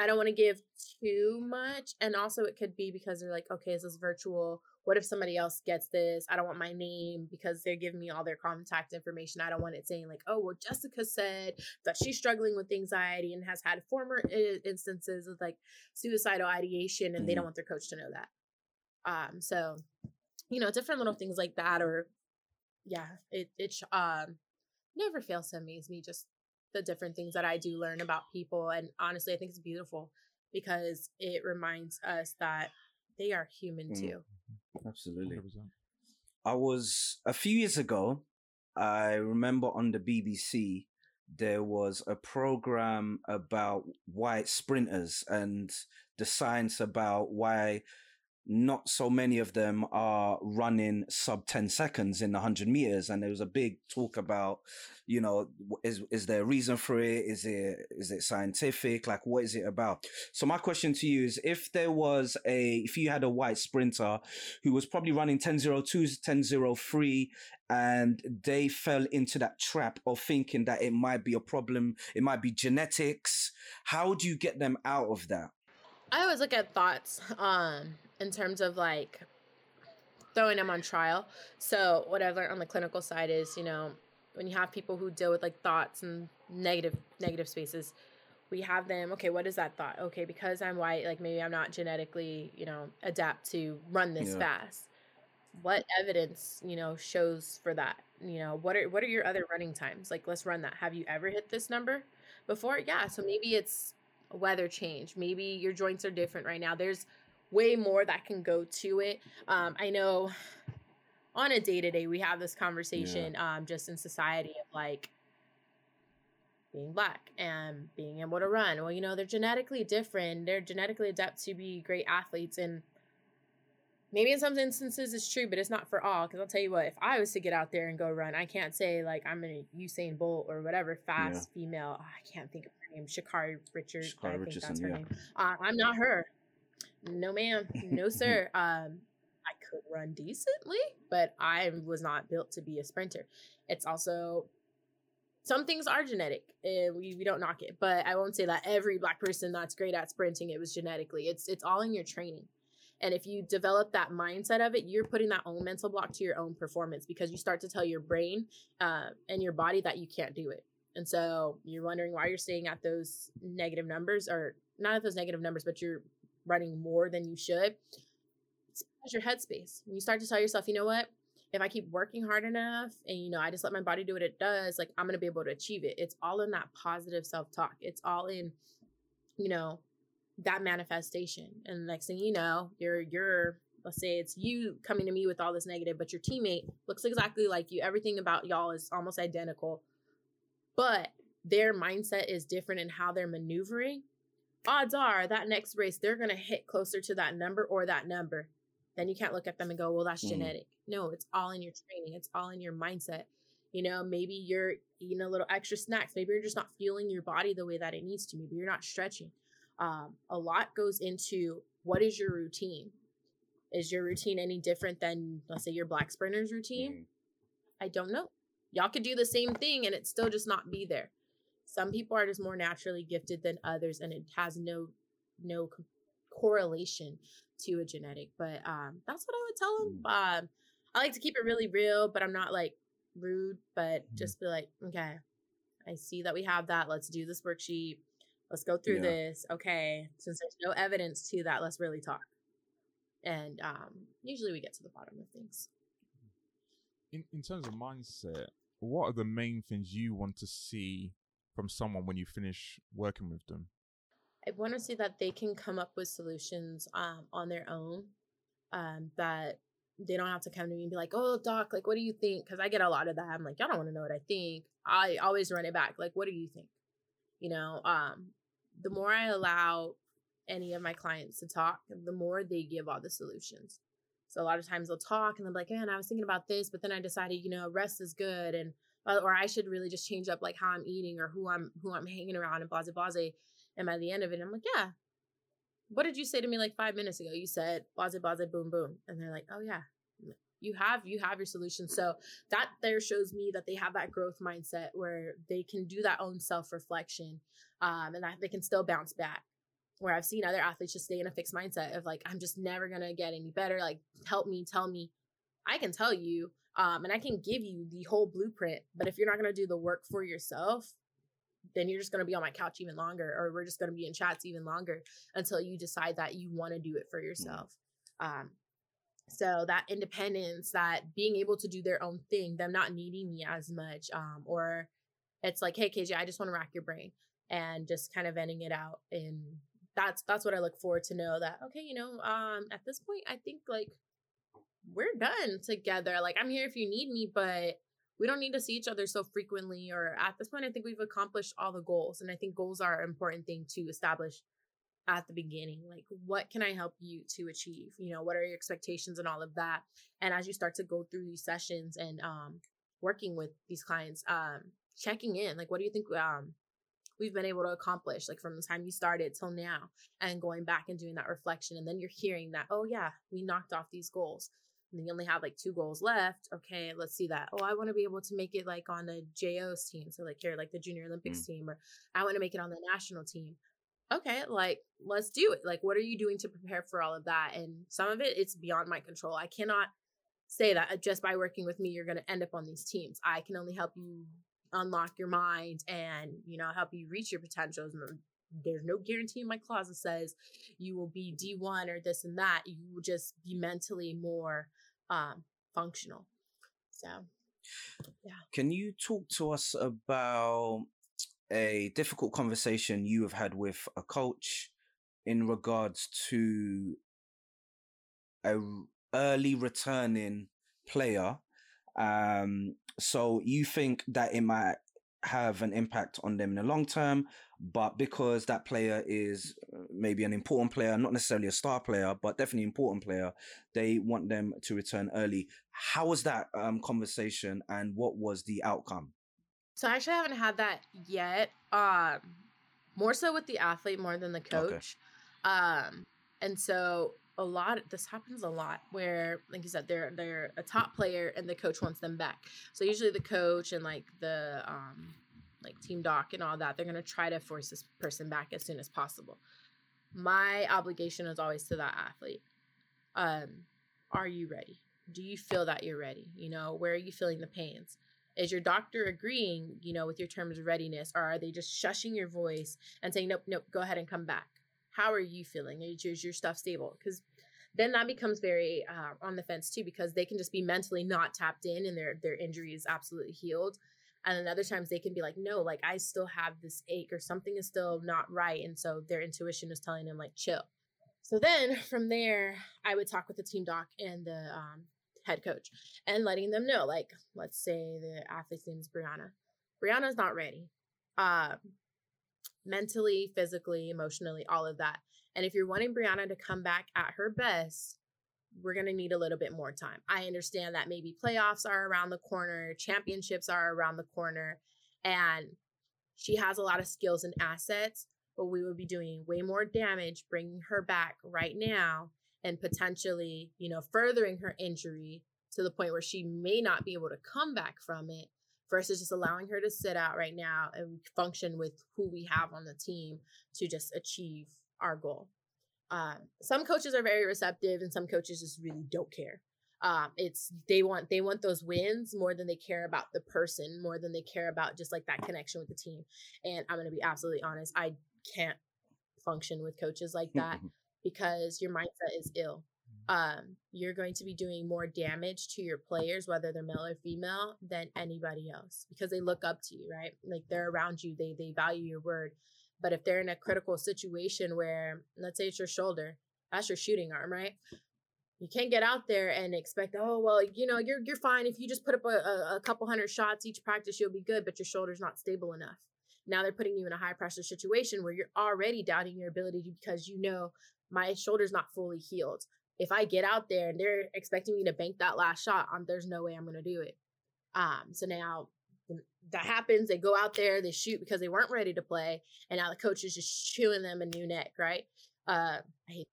I don't want to give too much. And also, it could be because they're like, okay, this is virtual. What if somebody else gets this? I don't want my name because they're giving me all their contact information. I don't want it saying, like, oh, well, Jessica said that she's struggling with anxiety and has had former instances of like suicidal ideation, and mm-hmm. they don't mm-hmm. want their coach to know that. Um, so, you know, different little things like that, or yeah, it, it, um, never fails to amaze me just the different things that I do learn about people. And honestly, I think it's beautiful because it reminds us that they are human mm. too.
Absolutely. 100%. I was a few years ago, I remember on the BBC, there was a program about white sprinters and the science about why not so many of them are running sub 10 seconds in the 100 meters and there was a big talk about you know is is there a reason for it? Is it is it scientific? Like what is it about? So my question to you is if there was a if you had a white sprinter who was probably running 1002 1003 and they fell into that trap of thinking that it might be a problem it might be genetics how do you get them out of that?
I always look at thoughts um in terms of like throwing them on trial. So what I've learned on the clinical side is, you know, when you have people who deal with like thoughts and negative negative spaces, we have them, okay, what is that thought? Okay, because I'm white, like maybe I'm not genetically, you know, adapt to run this yeah. fast. What evidence, you know, shows for that? You know, what are what are your other running times? Like let's run that. Have you ever hit this number before? Yeah, so maybe it's weather change. Maybe your joints are different right now. There's way more that can go to it. Um, I know on a day to day, we have this conversation yeah. um, just in society of like being black and being able to run. Well, you know, they're genetically different. They're genetically adept to be great athletes. And maybe in some instances it's true, but it's not for all. Because I'll tell you what, if I was to get out there and go run, I can't say like I'm a Usain Bolt or whatever fast yeah. female. Oh, I can't think of her name. Sha'Carri Richards. Sha'Carri I think Richardson, that's her yeah. name. Uh, I'm not her no ma'am. No sir. Um i could run decently but i was not built to be a sprinter. It's also some things are genetic and we, we don't knock it but i won't say that every black person that's great at sprinting it was genetically. It's it's all in your training. And if you develop that mindset of it you're putting that own mental block to your own performance because you start to tell your brain uh, and your body that you can't do it. And so you're wondering why you're staying at those negative numbers or not at those negative numbers but you're running more than you should. It's your headspace. When you start to tell yourself, you know what? If I keep working hard enough and you know, I just let my body do what it does, like I'm gonna be able to achieve it. It's all in that positive self-talk. It's all in, you know, that manifestation. And next thing you know, you're you're let's say it's you coming to me with all this negative, but your teammate looks exactly like you. Everything about y'all is almost identical. But their mindset is different in how they're maneuvering. Odds are that next race they're gonna hit closer to that number or that number. Then you can't look at them and go, well, that's mm. genetic. No, it's all in your training, it's all in your mindset. You know, maybe you're eating a little extra snacks. Maybe you're just not fueling your body the way that it needs to. Maybe you're not stretching. Um, a lot goes into what is your routine? Is your routine any different than, let's say, your black sprinter's routine? Mm. I don't know. Y'all could do the same thing and it still just not be there. Some people are just more naturally gifted than others, and it has no no co- correlation to a genetic. But um, that's what I would tell them. Mm. Um, I like to keep it really real, but I'm not like rude. But mm. just be like, okay, I see that we have that. Let's do this worksheet. Let's go through yeah. this. Okay, since there's no evidence to that, let's really talk and um, usually we get to the bottom of things.
In in terms of mindset, what are the main things you want to see from someone when you finish working with them?
I want to see that they can come up with solutions um, on their own. Um, that they don't have to come to me and be like, "Oh, doc, like, what do you think?" Because I get a lot of that. I'm like, "Y'all don't want to know what I think." I always run it back. Like, what do you think? You know, um, the more I allow any of my clients to talk, the more they give all the solutions. So a lot of times they'll talk and they'll be like, man, I was thinking about this, but then I decided, you know, rest is good and or I should really just change up like how I'm eating or who I'm who I'm hanging around and blase blase. And by the end of it, I'm like, yeah. What did you say to me like five minutes ago? You said blase blase boom boom. And they're like, oh yeah. You have you have your solution. So that there shows me that they have that growth mindset where they can do that own self-reflection um, and that they can still bounce back where I've seen other athletes just stay in a fixed mindset of like, I'm just never gonna get any better. Like, help me, tell me. I can tell you, um, and I can give you the whole blueprint. But if you're not gonna do the work for yourself, then you're just gonna be on my couch even longer, or we're just gonna be in chats even longer until you decide that you want to do it for yourself. Um, so that independence, that being able to do their own thing, them not needing me as much, um, or it's like, hey KJ, I just want to rack your brain and just kind of ending it out And that's that's what I look forward to know that okay, you know, um at this point I think like we're done together. Like I'm here if you need me, but we don't need to see each other so frequently or at this point I think we've accomplished all the goals and I think goals are an important thing to establish at the beginning like what can i help you to achieve you know what are your expectations and all of that and as you start to go through these sessions and um working with these clients um checking in like what do you think um we've been able to accomplish like from the time you started till now and going back and doing that reflection and then you're hearing that oh yeah we knocked off these goals and you only have like two goals left okay let's see that. Oh i want to be able to make it like on the JOs team so like here like the junior olympics mm. team or i want to make it on the national team. Okay like let's do it. Like what are you doing to prepare for all of that? And some of it it's beyond my control. I cannot say that uh, just by working with me you're going to end up on these teams. I can only help you unlock your mind and you know help you reach your potentials there's no guarantee in my closet says you will be d1 or this and that you will just be mentally more um functional. So yeah.
Can you talk to us about a difficult conversation you have had with a coach in regards to a early returning player? Um, so you think that it might have an impact on them in the long term, but because that player is uh, maybe an important player, not necessarily a star player, but definitely important player, they want them to return early. How was that um, conversation, and what was the outcome?
So I actually haven't had that yet. Um, more so with the athlete more than the coach. Okay. Um, and so a lot this happens a lot where like you said they're they're a top player and the coach wants them back. So usually the coach and like the um like team doc and all that they're going to try to force this person back as soon as possible. My obligation is always to that athlete. Um are you ready? Do you feel that you're ready? You know where are you feeling the pains? Is your doctor agreeing you know with your terms of readiness or are they just shushing your voice and saying nope nope go ahead and come back how are you feeling? Is your, is your stuff stable? Because then that becomes very uh, on the fence too, because they can just be mentally not tapped in and their their injury is absolutely healed. And then other times they can be like, no, like I still have this ache or something is still not right. And so their intuition is telling them like chill. So then from there, I would talk with the team doc and the um, head coach and letting them know, like, let's say the athlete's name is Brianna. Brianna's not ready. Um, mentally, physically, emotionally, all of that. And if you're wanting Brianna to come back at her best, we're going to need a little bit more time. I understand that maybe playoffs are around the corner, championships are around the corner, and she has a lot of skills and assets, but we would be doing way more damage bringing her back right now and potentially, you know, furthering her injury to the point where she may not be able to come back from it versus just allowing her to sit out right now and function with who we have on the team to just achieve our goal. Um, some coaches are very receptive and some coaches just really don't care. Um, it's they want they want those wins more than they care about the person, more than they care about just like that connection with the team. And I'm gonna be absolutely honest, I can't function with coaches like that because your mindset is ill. Um, you're going to be doing more damage to your players, whether they're male or female, than anybody else because they look up to you, right? Like they're around you, they they value your word. But if they're in a critical situation where, let's say it's your shoulder, that's your shooting arm, right? You can't get out there and expect, oh well, you know, you're you're fine if you just put up a, a couple hundred shots each practice, you'll be good. But your shoulder's not stable enough. Now they're putting you in a high pressure situation where you're already doubting your ability because you know my shoulder's not fully healed. If I get out there and they're expecting me to bank that last shot, um, there's no way I'm going to do it. Um, so now that happens. They go out there, they shoot because they weren't ready to play, and now the coach is just chewing them a new neck, right? Uh, I hate,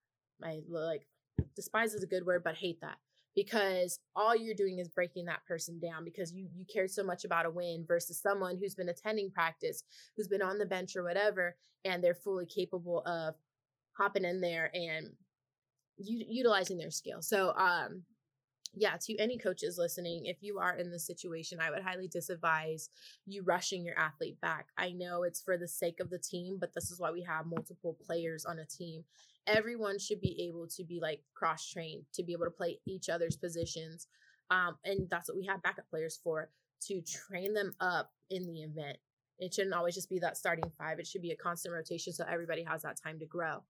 like, despise is a good word, but hate that because all you're doing is breaking that person down because you you cared so much about a win versus someone who's been attending practice, who's been on the bench or whatever, and they're fully capable of hopping in there and u- utilizing their skill. So, um, yeah, to any coaches listening, if you are in this situation, I would highly disadvise you rushing your athlete back. I know it's for the sake of the team, but this is why we have multiple players on a team. Everyone should be able to be like cross trained to be able to play each other's positions. Um, and that's what we have backup players for to train them up in the event. It shouldn't always just be that starting five. It should be a constant rotation so everybody has that time to grow.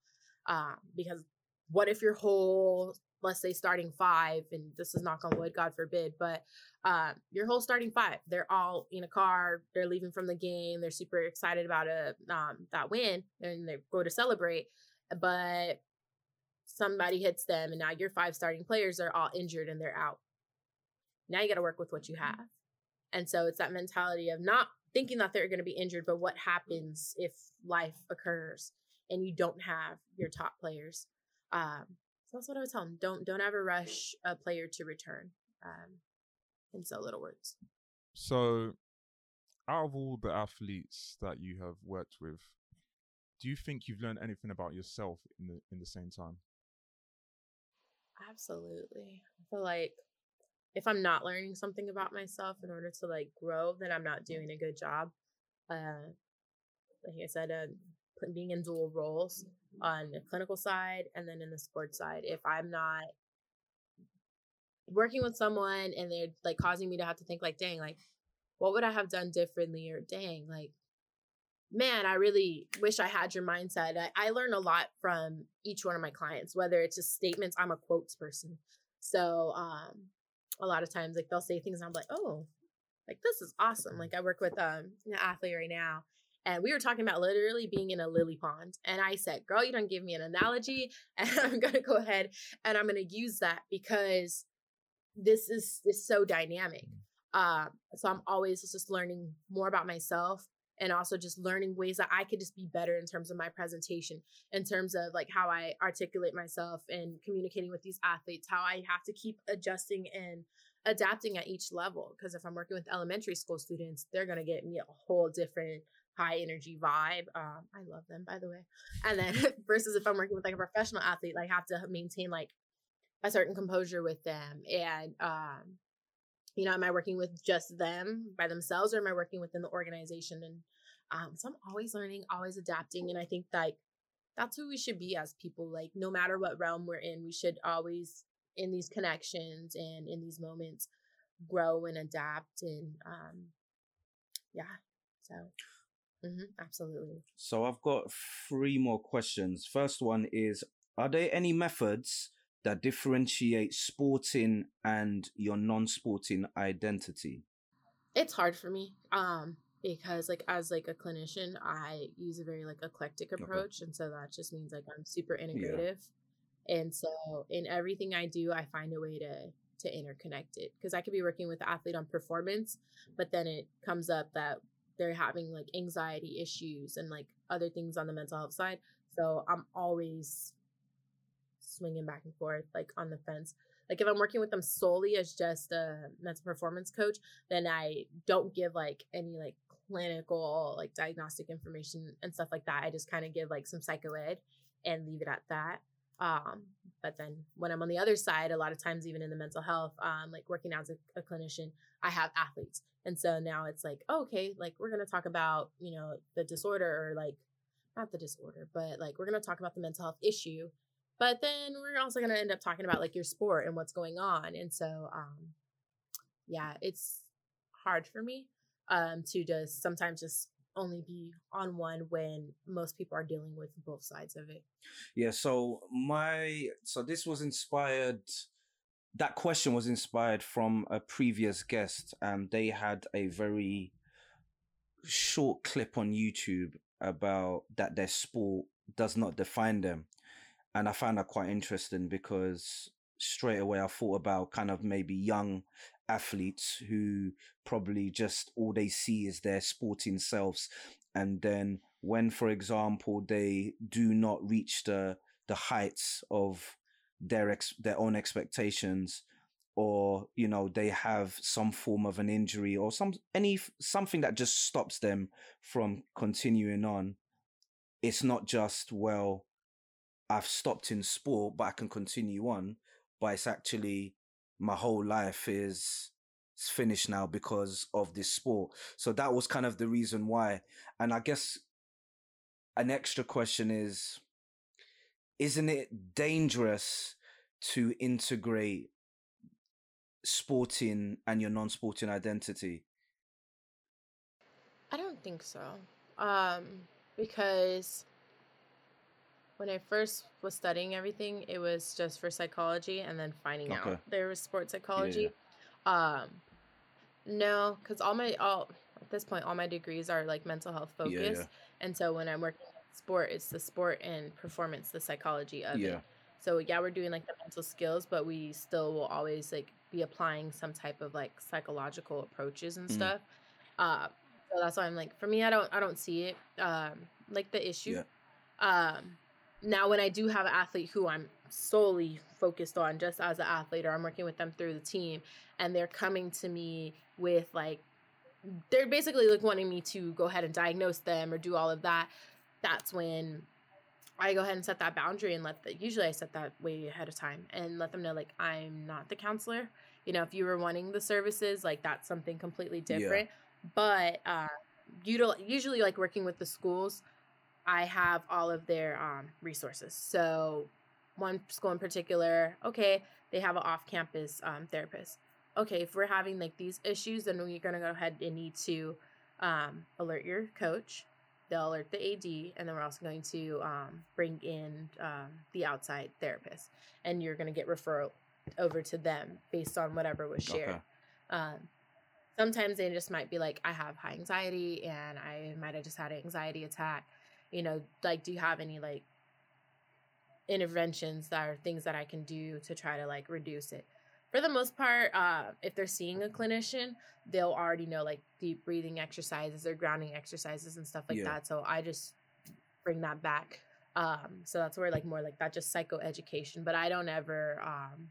Um, because what if your whole let's say starting five, and this is knock on wood, God forbid, but uh, your whole starting five, they're all in a car, they're leaving from the game, they're super excited about a um, that win, and they go to celebrate, but somebody hits them, and now your five starting players are all injured and they're out. Now you got to work with what you have, and so it's that mentality of not thinking that they're going to be injured, but what happens if life occurs and you don't have your top players. Um, so that's what I would tell them. Don't don't ever rush a player to return. Um, in so little words.
So, out of all the athletes that you have worked with, do you think you've learned anything about yourself in the in the same time?
Absolutely. I feel like if I'm not learning something about myself in order to like grow, then I'm not doing a good job. Uh, like I said, uh, being in dual roles on the clinical side and then in the sports side. If I'm not working with someone and they're like causing me to have to think like, dang, like, what would I have done differently? Or dang, like, man, I really wish I had your mindset. I, I learn a lot from each one of my clients, whether it's just statements. I'm a quotes person. So um a lot of times like they'll say things I'm like, oh, like this is awesome. Like I work with um an athlete right now and we were talking about literally being in a lily pond. And I said, Girl, you don't give me an analogy. And I'm going to go ahead and I'm going to use that because this is, is so dynamic. Uh, so I'm always just learning more about myself and also just learning ways that I could just be better in terms of my presentation, in terms of like how I articulate myself and communicating with these athletes, how I have to keep adjusting and adapting at each level. Because if I'm working with elementary school students, they're going to get me a whole different high energy vibe. Um, I love them, by the way. And then versus if I'm working with like a professional athlete, like have to maintain like a certain composure with them. And um, you know, am I working with just them by themselves, or am I working within the organization? And um, so I'm always learning, always adapting, and I think like that's who we should be as people. Like no matter what realm we're in, we should always in these connections and in these moments grow and adapt and um yeah. So mm-hmm, absolutely.
So I've got three more questions. First one is are there any methods that differentiate sporting and your non-sporting identity?
It's hard for me. Um because like as like a clinician i use a very like eclectic approach okay. and so that just means like i'm super integrative yeah. and so in everything i do i find a way to to interconnect it because i could be working with the athlete on performance but then it comes up that they're having like anxiety issues and like other things on the mental health side so i'm always swinging back and forth like on the fence like if I'm working with them solely as just a mental performance coach, then I don't give like any like clinical like diagnostic information and stuff like that. I just kind of give like some psycho ed and leave it at that. Um, but then when I'm on the other side, a lot of times even in the mental health, um, like working as a, a clinician, I have athletes. And so now it's like, oh, okay, like we're gonna talk about, you know, the disorder or like not the disorder, but like we're gonna talk about the mental health issue. But then we're also gonna end up talking about like your sport and what's going on. And so um yeah, it's hard for me um, to just sometimes just only be on one when most people are dealing with both sides of it.
Yeah. So my so this was inspired. That question was inspired from a previous guest, and they had a very short clip on YouTube about that their sport does not define them. And I found that quite interesting because straight away I thought about kind of maybe young athletes who probably just all they see is their sporting selves. And then when for example they do not reach the the heights of their ex- their own expectations or you know they have some form of an injury or some any something that just stops them from continuing on it's not just well i've stopped in sport but i can continue on but it's actually my whole life is finished now because of this sport. So that was kind of the reason why. And I guess an extra question is isn't it dangerous to integrate sporting and your non-sporting identity?
I don't think so. Um because when I first was studying everything, it was just for psychology and then finding okay. out there was sports psychology. Yeah. Um no, because all my all at this point all my degrees are like mental health focused. Yeah, yeah. And so when I'm working sport, it's the sport and performance, the psychology of it. So yeah, we're doing like the mental skills, but we still will always like be applying some type of like psychological approaches and mm. stuff. Uh, so that's why I'm like, for me, I don't I don't see it um like the issue. Um now when I do have an athlete who I'm solely focused on just as an athlete or I'm working with them through the team and they're coming to me with like they're basically like wanting me to go ahead and diagnose them or do all of that that's when I go ahead and set that boundary and let the usually I set that way ahead of time and let them know like I'm not the counselor. You know, if you were wanting the services, like that's something completely different. Yeah. But uh usually like working with the schools, I have all of their um, resources. So, one school in particular, okay, they have an off campus um, therapist. Okay, if we're having like these issues, then we're going to go ahead and need to um, alert your coach. They'll alert the AD, and then we're also going to um, bring in um, the outside therapist, and you're going to get referral over to them based on whatever was shared. Okay. Um, sometimes they just might be like, I have high anxiety, and I might have just had an anxiety attack you know like do you have any like interventions that are things that i can do to try to like reduce it for the most part uh if they're seeing a clinician they'll already know like deep breathing exercises or grounding exercises and stuff like yeah. that so i just bring that back um so that's where like more like that just psychoeducation but i don't ever um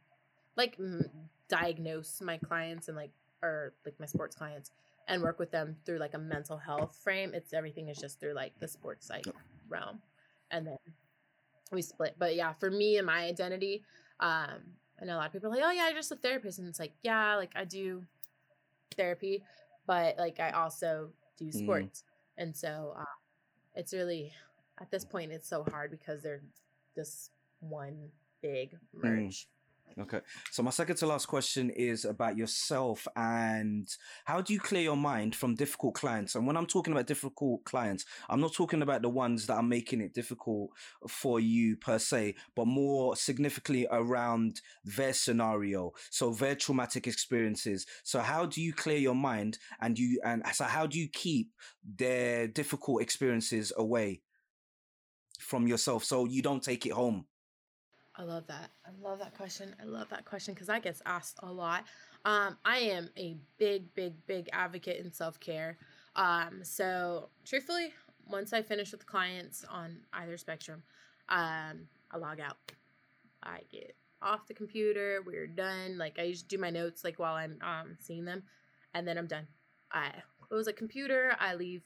like m- diagnose my clients and like or like my sports clients and work with them through like a mental health frame. It's everything is just through like the sports psych realm. And then we split. But yeah, for me and my identity, um, I know a lot of people are like, oh yeah, I'm just a therapist. And it's like, yeah, like I do therapy, but like I also do mm. sports. Mm. And so uh, it's really at this point it's so hard because they're this one big
Mm. Okay. So my second to last question is about yourself and how do you clear your mind from difficult clients? And when I'm talking about difficult clients, I'm not talking about the ones that are making it difficult for you per se, but more significantly around their scenario. So their traumatic experiences. So how do you clear your mind and you and so how do you keep their difficult experiences away from yourself so you don't take it home?
I love that. I love that question. I love that question because I get asked a lot. Um, I am a big, big, big advocate in self care. Um, so truthfully, once I finish with clients on either spectrum, um, I log out. I get off the computer. We're done. Like I usually do my notes like while I'm um, seeing them, and then I'm done. I close the computer. I leave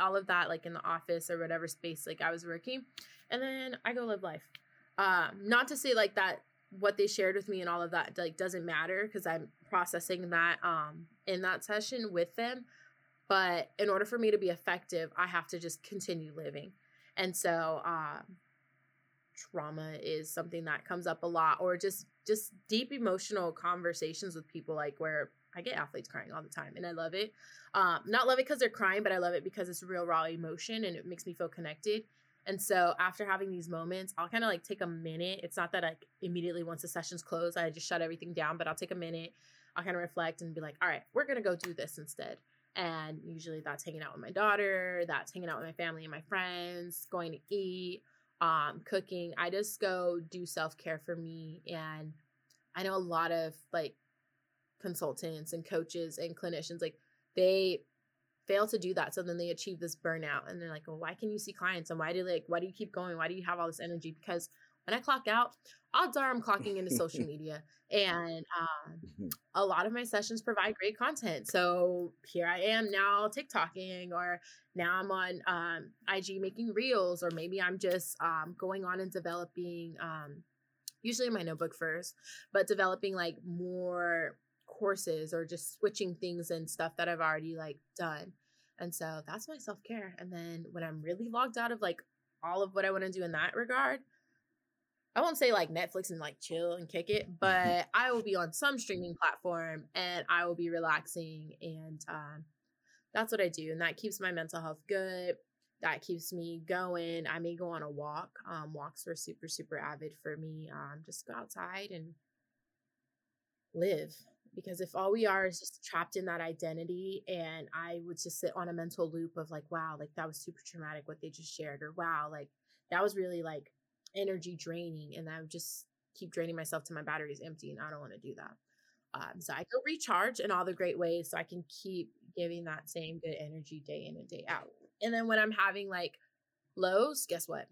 all of that like in the office or whatever space like I was working, and then I go live life um not to say like that what they shared with me and all of that like doesn't matter because i'm processing that um in that session with them. But in order for me to be effective i have to just continue living. And so um trauma is something that comes up a lot or just just deep emotional conversations with people like where i get athletes crying all the time and i love it. Um not love it because they're crying but i love it because it's real raw emotion and it makes me feel connected and so after having these moments, I'll kind of like take a minute. It's not that like immediately once the session's closed, I just shut everything down, but I'll take a minute. I'll kind of reflect and be like, all right, we're going to go do this instead. And usually that's hanging out with my daughter, that's hanging out with my family and my friends, going to eat, um, cooking. I just go do self care for me. And I know a lot of like consultants and coaches and clinicians, like they fail to do that so then they achieve this burnout and they're like well why can you see clients and why do like why do you keep going? Why do you have all this energy? Because when i clock out odds are i'm clocking into social media and um, a lot of my sessions provide great content. So here i am now tiktoking or now i'm on um, ig making reels or maybe i'm just um, going on and developing um, usually in my notebook first but developing like more courses or just switching things and stuff that I've already like done. And so that's my self care. And then when I'm really logged out of like all of what I want to do in that regard, I won't say like Netflix and like chill and kick it, but I will be on some streaming platform and I will be relaxing. And um, that's what I do. And that keeps my mental health good. That keeps me going. I may go on a walk. Um, walks were super, super avid for me. Um, just go outside and live because if all we are is just trapped in that identity and i would just sit on a mental loop of like wow like that was super traumatic what they just shared or wow like that was really like energy draining and i would just keep draining myself to my batteries empty and i don't want to do that. Um, so i go recharge in all the great ways so i can keep giving that same good energy day in and day out. And then when i'm having like lows guess what?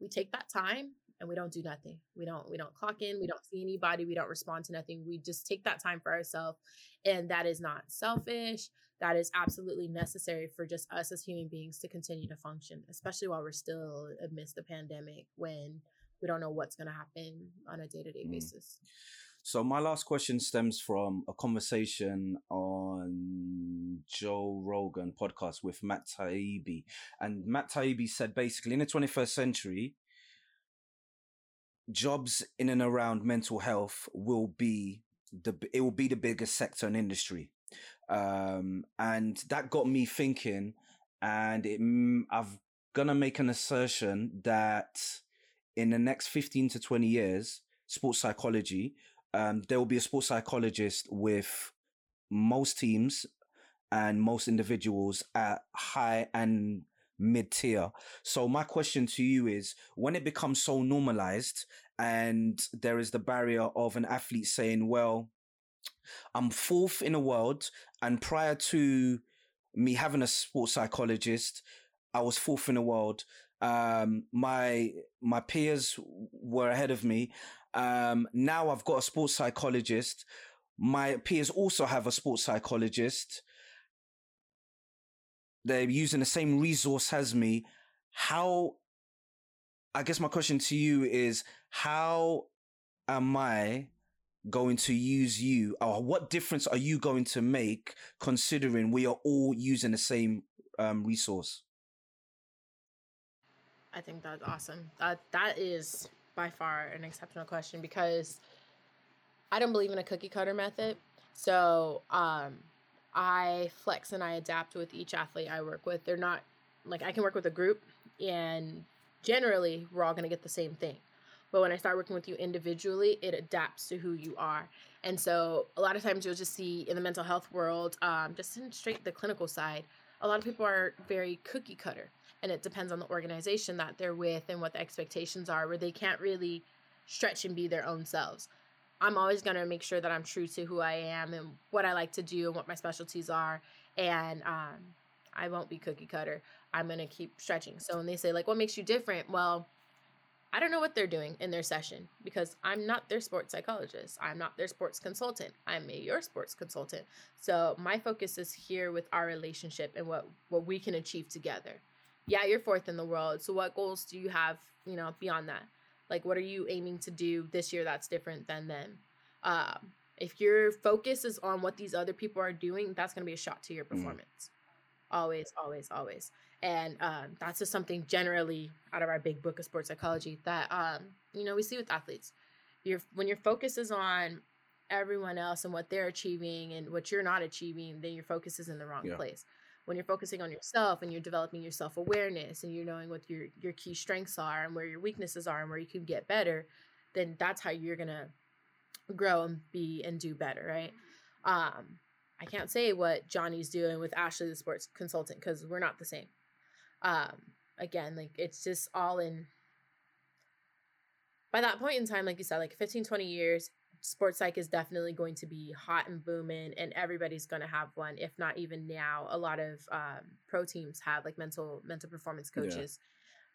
We take that time and we don't do nothing. We don't we don't clock in, we don't see anybody, we don't respond to nothing. We just take that time for ourselves and that is not selfish. That is absolutely necessary for just us as human beings to continue to function, especially while we're still amidst the pandemic when we don't know what's going to happen on a day-to-day
Mm.
basis.
So my last question stems from a conversation on Joe Rogan podcast with Matt Taibbi. And Matt Taibbi said basically in the 21st century, jobs in and around mental health will be the it will be the biggest sector and industry. Um, and that got me thinking, and it, mm, I've gonna make an assertion that in the next 15 to 20 years, sports psychology, um, there will be a sports psychologist with most teams and most individuals at high and mid tier. So my question to you is when it becomes so normalized and there is the barrier of an athlete saying, well, I'm fourth in the world and prior to me having a sports psychologist, I was fourth in the world. Um, my my peers were ahead of me. Um, now I've got a sports psychologist. My peers also have a sports psychologist. They're using the same resource as me. How, I guess my question to you is how am I going to use you or what difference are you going to make considering we are all using the same um, resource?
I think that's awesome. That that is by far an exceptional question because I don't believe in a cookie cutter method. So um, I flex and I adapt with each athlete I work with. They're not like I can work with a group and generally we're all going to get the same thing. But when I start working with you individually, it adapts to who you are. And so a lot of times you'll just see in the mental health world, um, just in straight the clinical side, a lot of people are very cookie cutter. And it depends on the organization that they're with and what the expectations are, where they can't really stretch and be their own selves. I'm always going to make sure that I'm true to who I am and what I like to do and what my specialties are. And um, I won't be cookie cutter. I'm going to keep stretching. So when they say, like, what makes you different? Well, I don't know what they're doing in their session because I'm not their sports psychologist. I'm not their sports consultant. I'm a your sports consultant. So my focus is here with our relationship and what what we can achieve together. Yeah, you're fourth in the world. So what goals do you have, you know, beyond that? Like, what are you aiming to do this year that's different than them? Um, if your focus is on what these other people are doing, that's going to be a shot to your mm. performance. Mm. Always, always, always. And um, that's just something generally out of our big book of sports psychology that, um, you know, we see with athletes. Your, when your focus is on everyone else and what they're achieving and what you're not achieving, then your focus is in the wrong yeah. place when you're focusing on yourself and you're developing your self-awareness and you're knowing what your your key strengths are and where your weaknesses are and where you can get better then that's how you're gonna grow and be and do better right? Um i can't say what johnny's doing with ashley the sports consultant because we're not the same. Um again like it's just all in by that point in time like you said like 15 20 years sports psych is definitely going to be hot and booming and everybody's going to have one if not even now a lot of um, pro teams have like mental mental performance coaches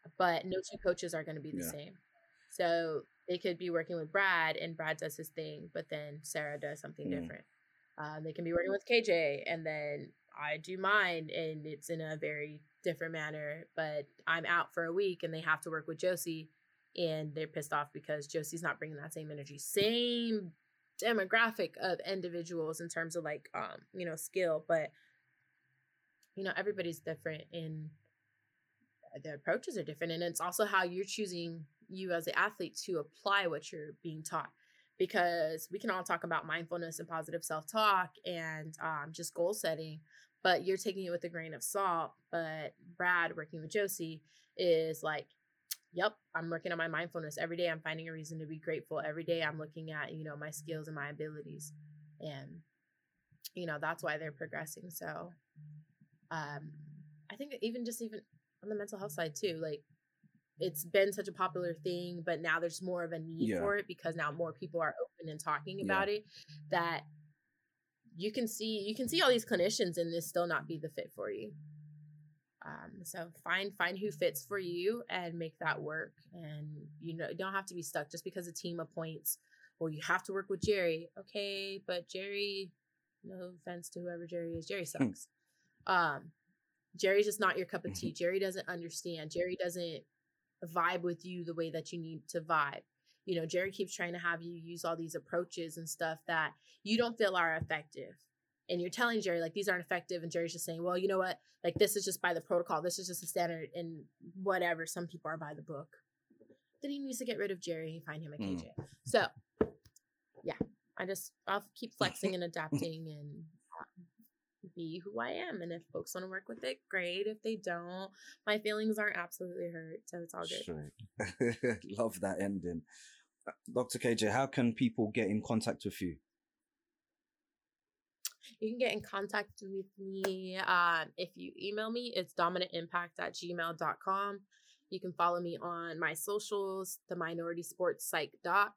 yeah. but no two coaches are going to be the yeah. same so they could be working with brad and brad does his thing but then sarah does something mm. different um, they can be working with kj and then i do mine and it's in a very different manner but i'm out for a week and they have to work with josie and they're pissed off because Josie's not bringing that same energy. Same demographic of individuals in terms of like um, you know, skill, but you know, everybody's different and the approaches are different and it's also how you're choosing you as an athlete to apply what you're being taught because we can all talk about mindfulness and positive self-talk and um, just goal setting but you're taking it with a grain of salt but brad working with josie is like yep, I'm working on my mindfulness every day. I'm finding a reason to be grateful every day. I'm looking at, you know, my skills and my abilities. And, you know, that's why they're progressing. So, um, I think even just even on the mental health side too, like it's been such a popular thing, but now there's more of a need yeah. for it because now more people are open and talking about yeah. it that you can see you can see all these clinicians and this still not be the fit for you. Um, so find find who fits for you and make that work. And you know, you don't have to be stuck just because a team appoints. Well, you have to work with Jerry. Okay, but Jerry, no offense to whoever Jerry is, Jerry hmm. sucks. um, Jerry's just not your cup of tea. Mm-hmm. Jerry doesn't understand. Jerry doesn't vibe with you the way that you need to vibe. You know, Jerry keeps trying to have you use all these approaches and stuff that you don't feel are effective and you're telling Jerry like these aren't effective, and Jerry's just saying, well, you know what, like this is just by the protocol, this is just a standard, and whatever. Some people are by the book. Then he needs to get rid of Jerry and find him a KJ. Mm. So, yeah, I just I'll keep flexing and adapting and um, be who I am. And if folks want to work with it, great. If they don't, my feelings aren't absolutely hurt, so it's all good.
Sure. Love that ending. Uh, Dr. KJ, how can people get in contact with you?
You can get in contact with me um, if you email me. It's dominantimpact at gmail.com. You can follow me on my socials, the Minority Sports Psych Doc,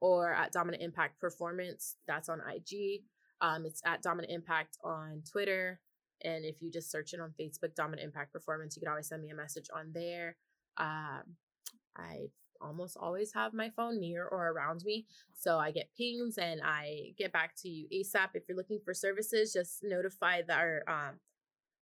or at Dominant Impact Performance. That's on IG. Um, it's at Dominant Impact on Twitter. And if you just search it on Facebook, Dominant Impact Performance, you can always send me a message on there. Um, I've almost always have my phone near or around me. So I get pings and I get back to you ASAP. If you're looking for services, just notify that or um,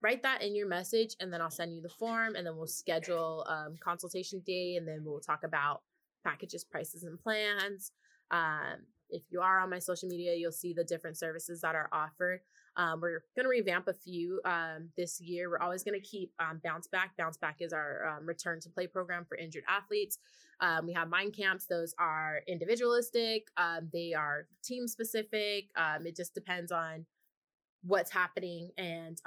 write that in your message and then I'll send you the form and then we'll schedule um, consultation day and then we'll talk about packages, prices, and plans. Um, if you are on my social media, you'll see the different services that are offered. Um, we're going to revamp a few um, this year. We're always going to keep um, Bounce Back. Bounce Back is our um, return to play program for injured athletes. Um, we have mind camps. Those are individualistic. Um, they are team specific. it just depends on what's happening. And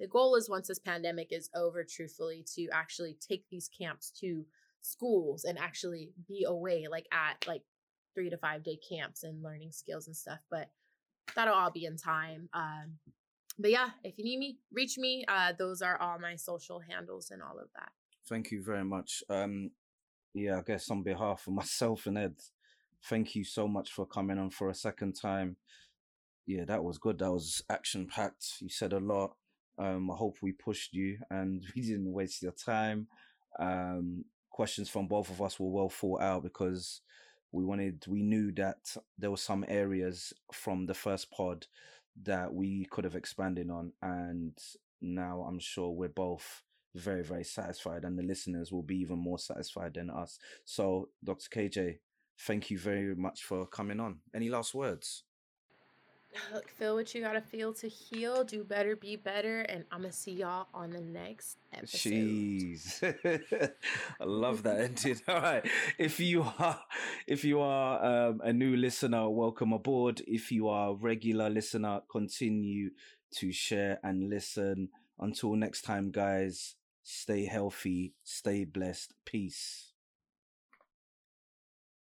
the goal is once this pandemic is over, truthfully, to actually take these camps to schools and actually be away, like at like three to five day camps and learning skills and stuff. But that'll all be in time. Um, but yeah, if you need me, reach me. Uh, those are all my social handles and all of that.
Thank you very much. Um, yeah, I guess on behalf of myself and Ed, thank you so much for coming on for a second time. Yeah, that was good. That was action packed. You said a lot. Um, I hope we pushed you and we didn't waste your time. Um, questions from both of us were well thought out because we wanted we knew that there were some areas from the first pod that we could have expanded on and now i'm sure we're both very very satisfied and the listeners will be even more satisfied than us so dr kj thank you very much for coming on any last words
Look, feel what you gotta feel to heal. Do better, be better, and I'm gonna see y'all on the next episode.
Jeez, I love that ending. All right, if you are if you are um, a new listener, welcome aboard. If you are a regular listener, continue to share and listen. Until next time, guys. Stay healthy, stay blessed. Peace.